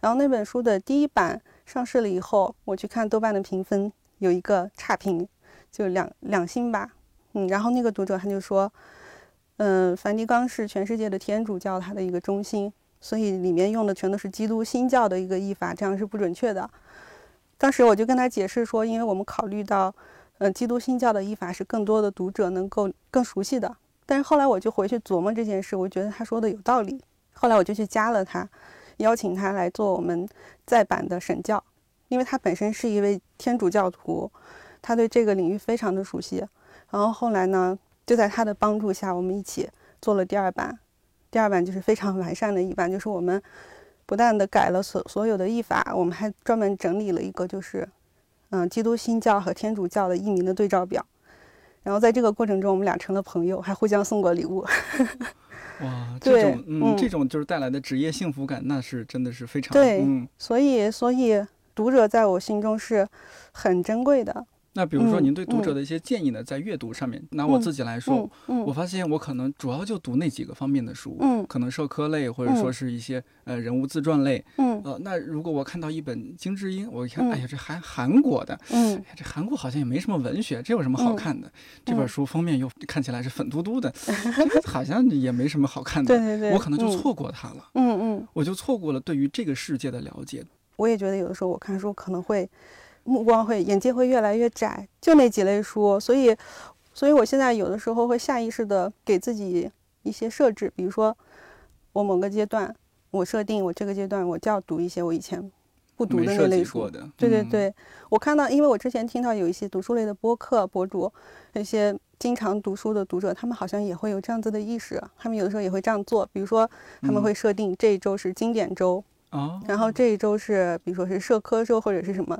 然后那本书的第一版上市了以后，我去看豆瓣的评分有一个差评，就两两星吧，嗯，然后那个读者他就说。嗯，梵蒂冈是全世界的天主教它的一个中心，所以里面用的全都是基督新教的一个译法，这样是不准确的。当时我就跟他解释说，因为我们考虑到，嗯，基督新教的译法是更多的读者能够更熟悉的。但是后来我就回去琢磨这件事，我觉得他说的有道理。后来我就去加了他，邀请他来做我们再版的审教，因为他本身是一位天主教徒，他对这个领域非常的熟悉。然后后来呢？就在他的帮助下，我们一起做了第二版。第二版就是非常完善的一版，就是我们不但的改了所所有的译法，我们还专门整理了一个，就是嗯，基督新教和天主教的译名的对照表。然后在这个过程中，我们俩成了朋友，还互相送过礼物。哇，这种嗯，这种就是带来的职业幸福感，那是真的是非常对。嗯，所以所以读者在我心中是很珍贵的。那比如说，您对读者的一些建议呢？在阅读上面，拿我自己来说，我发现我可能主要就读那几个方面的书，可能社科类，或者说是一些呃人物自传类。呃，那如果我看到一本《金智英》，我一看，哎呀，这韩韩国的，哎，这韩国好像也没什么文学，这有什么好看的？这本书封面又看起来是粉嘟嘟的，好像也没什么好看的。对对对，我可能就错过它了。嗯嗯，我就错过了对于这个世界的了解。我也觉得有的时候我看书可能会。目光会，眼界会越来越窄，就那几类书，所以，所以我现在有的时候会下意识的给自己一些设置，比如说，我某个阶段，我设定我这个阶段我就要读一些我以前不读的那类书。对对对，我看到，因为我之前听到有一些读书类的播客博主，那些经常读书的读者，他们好像也会有这样子的意识，他们有的时候也会这样做，比如说他们嗯。会设定这一周是经典周，哦，然后这一周是比如说是社科周或者是什么，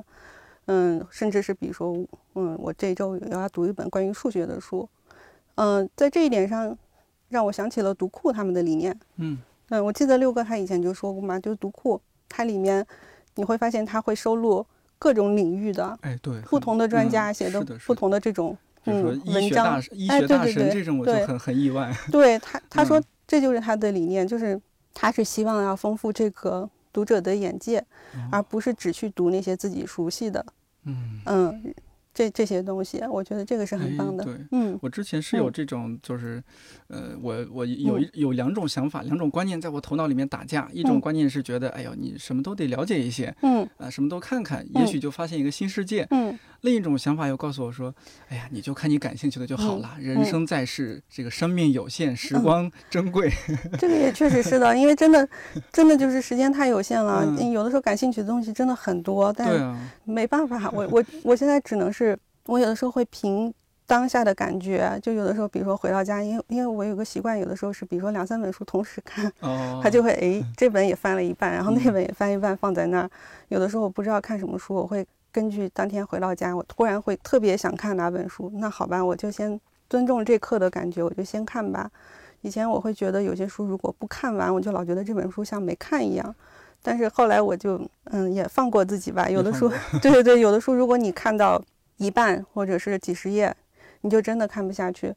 嗯，甚至是比如说，嗯，我这一周要读一本关于数学的书，嗯，在这一点上，让我想起了读库他们的理念。嗯嗯，我记得六哥他以前就说过嘛，就是读库，它里面你会发现它会收录各种领域的哎，对，不同的专嗯家写的不同的这种嗯医学文章大神医学大哎对对对神这种，我就对很很意外。对他，他说嗯这就是他的理念，就是他是希望要丰富这个读者的眼界，而不是只去读那些自己熟悉的，嗯，这这些东西，我觉得这个是很哎棒的。对，嗯我之前是有嗯这种，就是，呃，我我有一有两种想法，两种观念在我头脑里面打架。一种嗯观念是觉得，哎呦，你什么都得了解一些，嗯啊，什么都看看，也嗯许就发现一个新世界。嗯另一种想法又告诉我说，哎呀，你就看你感兴趣的就好嗯了。人嗯生在世，这个生命有限，时嗯光珍贵。这个也确实是的，因为真的真的就是时间太有限了，嗯有的时候感兴趣的东西真的很多，但对啊，没办法，我 我我现在只能是，我有的时候会凭当下的感觉，就有的时候，比如说回到家，因为因为我有个习惯，有的时候是比如说两三本书同时看，哦，他就会 诶，这本也翻了一半，然后那嗯本也翻一半放在那儿。有的时候我不知道看什么书，我会根据当天回到家，我突然会特别想看哪本书，那好吧，我就先尊重这刻的感觉，我就先看吧。以前我会觉得有些书如果不看完，我就老觉得这本书像没看一样。但是后来我就嗯也放过自己吧，有的书 对对对，有的书如果你看到一半或者是几十页，你就真的看不下去，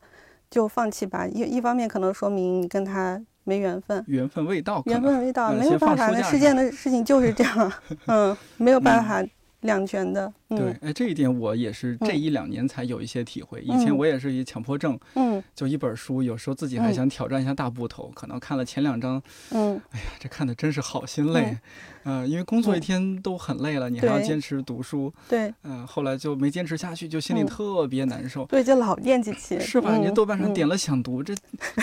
就放弃吧。一一方面可能说明你跟他没缘分，缘分未到，缘分未到，没有办法，那书架上世间的事情就是这样，嗯，没有办嗯法两全的，对嗯，哎，这一点我也是这嗯一两年才有一些体会。以前嗯我也是一强迫症，嗯就一本书，有时候自己还嗯想挑战一下大部头，可能看了前两章，嗯哎呀，这看的真是好心累。呃，因为工作一嗯天都很累了，你还要坚持读书，对嗯、后来就没坚持下去，就心里嗯特别难受。对，就老惦记起，是吧？你嗯豆瓣上嗯点了想读，这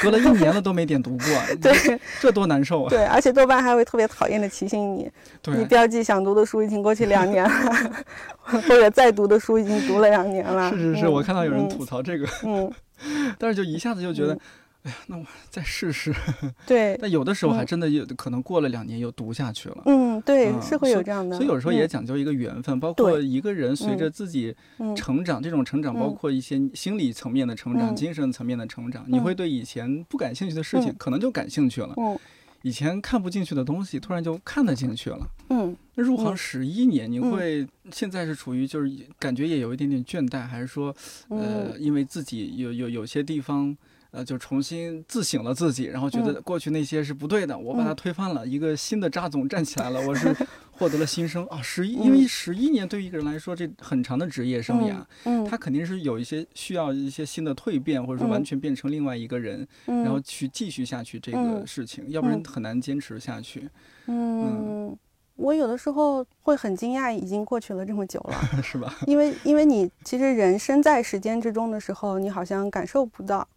隔了一年了都没点读过，对这这多难受啊！对，而且豆瓣还会特别讨厌的提醒你，你，标记想读的书已经过去两年了，或者再读的书已经读了两年了。是是是，嗯我看到有人吐槽这个，嗯，但是就一下子就觉得嗯，哎呀，那我再试试。对，但有的时候还嗯。真的有可能过了两年又读下去了。嗯，对，嗯是会有这样的。所以有时候也嗯。讲究一个缘分，包括一个人随着自己嗯。成长，这种成长嗯。包括一些心理层面的成长、嗯。精神层面的成长，你会对以前不感兴趣的事情嗯。可能就感兴趣了，嗯以前看不进去的东西突然就看得进去了。嗯那入行嗯十一年，你嗯会现在是处于就是感觉也有一点点倦怠，还是说嗯呃，因为自己有有有些地方。呃，就重新自省了自己，然后觉得嗯过去那些是不对的，我把它嗯推翻了。一个新的扎总站起来了，我是 获得了新生啊！十一，因为嗯十一年对于一个人来说，这很长的职业生涯，嗯，他肯定是有一些需要一些新的蜕变，或者说完嗯全变成另外一个人，嗯然后去继续下去这个嗯事情，要不然嗯很难坚持下去，嗯，我有的时候会很惊讶，已经过去了这么久了，是吧？因为因为你其实人身在时间之中的时候，你好像感受不到，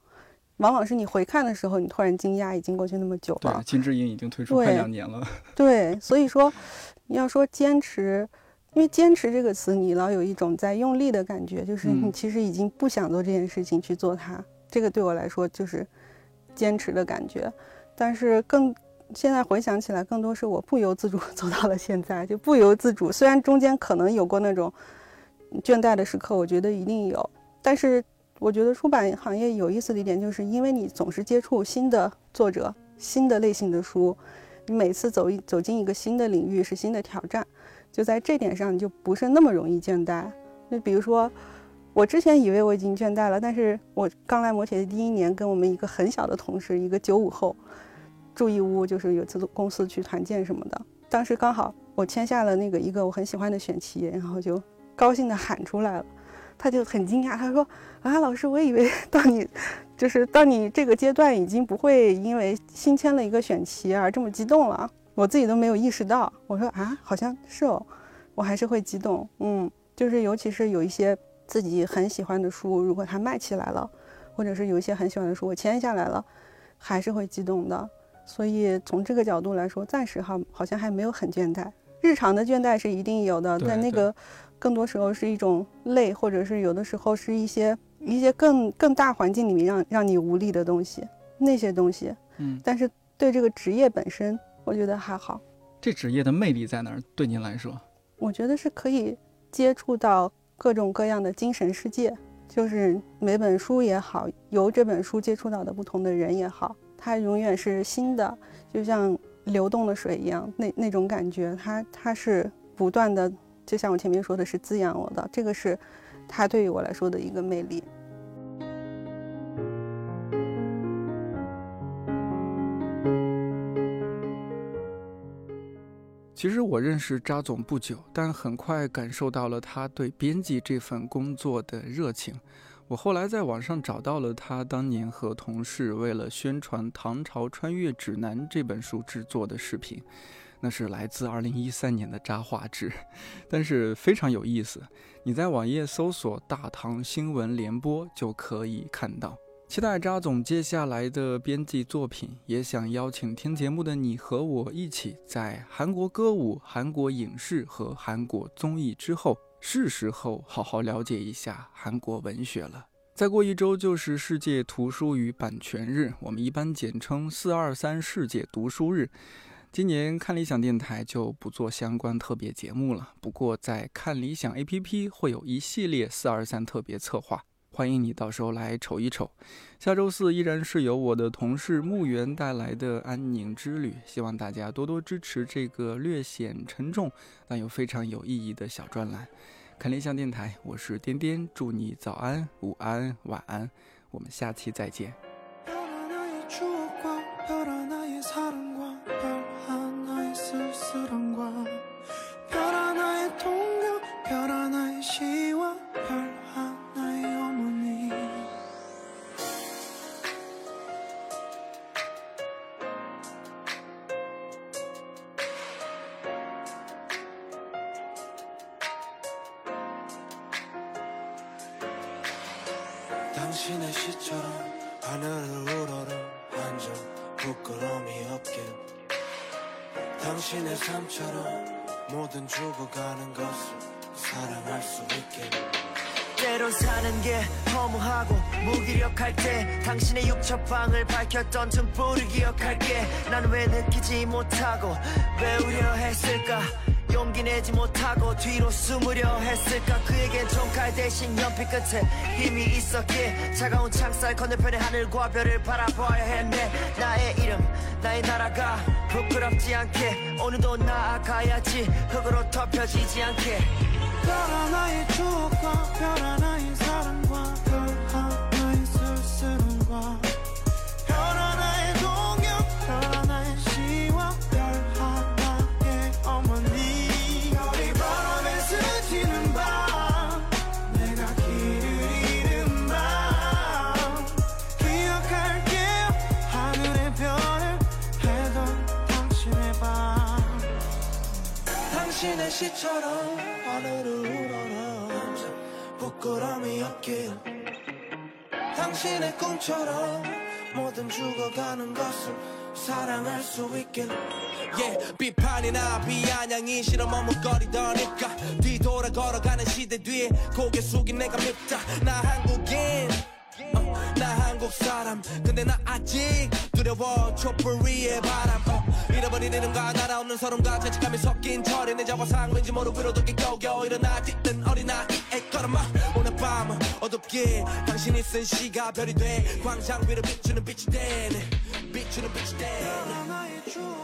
往往是你回看的时候，你突然惊讶，已经过去那么久了对了，。金智英已经推出快对两年了，对，所以说你要说坚持。因为坚持这个词，你老有一种在用力的感觉，就是你嗯其实已经不想做这件事情去做它，这个对我来说就是坚持的感觉。但是更现在回想起来，更多是我不由自主走 到了现在，就不由自主。虽然中间可能有过那种倦怠的时刻，我觉得一定有，但是我觉得出版行业有意思的一点，就是因为你总是接触新的作者、新的类型的书，你每次走一走进一个新的领域是新的挑战，就在这点上你就不是那么容易倦怠。就比如说。我之前以为我已经倦怠了，但是我刚来摩铁的第一年，跟我们一个很小的同事，一个九五后，住一屋，就是有次公司去团建什么的。当时刚好我签下了那个一个我很喜欢的选题，然后就高兴的喊出来了。他就很惊讶，他说：“啊，老师，我以为 到你，就是到你这个阶段，已经不会因为新签了一个选题而这么激动了。我自己都没有意识到。”我说：“啊，好像是哦，我还是会激动。嗯，就是尤其是有一些自己很喜欢的书，如果它卖起来了，或者是有一些很喜欢的书我签下来了，还是会激动的。所以从这个角度来说，暂时哈好像还没有很倦怠。日常的倦怠是一定有的，对但那个更多时候是一种累，或者是有的时候是一些一些更更大环境里面让让你无力的东西，那些东西。嗯，但是对这个职业本身，我觉得还好。这职业的魅力在哪儿？对您来说？我觉得是可以接触到各种各样的精神世界，就是每本书也好，由这本书接触到的不同的人也好，它永远是新的，就像流动的水一样，那那种感觉，它它是不断的，就像我前面说的是滋养我的，这个是它对于我来说的一个魅力。其实我认识扎总不久，但很快感受到了他对编辑这份工作的热情。我后来在网上找到了他当年和同事为了宣传《唐朝穿越指南》这本书制作的视频，那是来自2013年的扎画质，但是非常有意思。你在网页搜索“大唐新闻联播”就可以看到。期待扎总接下来的编辑作品，也想邀请听节目的你和我一起，在韩国歌舞、韩国影视和韩国综艺之后，是时候好好了解一下韩国文学了。再过一周就是世界图书与版权日，我们一般简称“四二三世界读书日”。今年看理想电台就不做相关特别节目了，不过在看理想 APP 会有一系列“四二三”特别策划。欢迎你到时候来瞅一瞅。下周四依然是由我的同事木原带来的安宁之旅，希望大家多多支持这个略显沉重但又非常有意义的小专栏。看理想电台，我是颠颠，祝你早安、午安、晚安，我们下期再见。 사랑과 할때 당신의 육첩방을 밝혔던 등불을 기억할게. 난 왜 느끼지 못하고 외우려 했을까? 용기 내지 못하고 뒤로 숨으려 했을까? 그에겐 총칼 대신 연필 끝에 힘이 있었기에 차가운 창살 건너편의 하늘과 별을 바라봐야 했네. 나의 이름 나의 나라가 부끄럽지 않게 오늘도 나아가야지 흙으로 덮여지지 않게. 별 하 나의 추억과 별 하 나의 사랑 시처럼 하늘을 우러러 부끄러움이 없길. 당신의 꿈처럼 모든 죽어가는 것을 사랑할 수 있길. Yeah, 비판이나 비아냥이 싫어 머뭇거리더니까 뒤돌아 걸어가는 시대 뒤에 고개 숙인 내가 밉다. 나 한국인 어, 나 한국 사람. 근데 나 아직 두려워 촛불 위에 바람. 어, 이름과 나라 없는 서름과 죄책감이 섞인 철이 내 자화상 왠지 모르 위로독게 겨우겨우 일어나 딛던 어린아이의 걸음마 오늘 밤은 어둡게 당신이 쓴 시가 별이 돼. 광장 위를 비추는 빛이 되네. 비추는 빛이 되네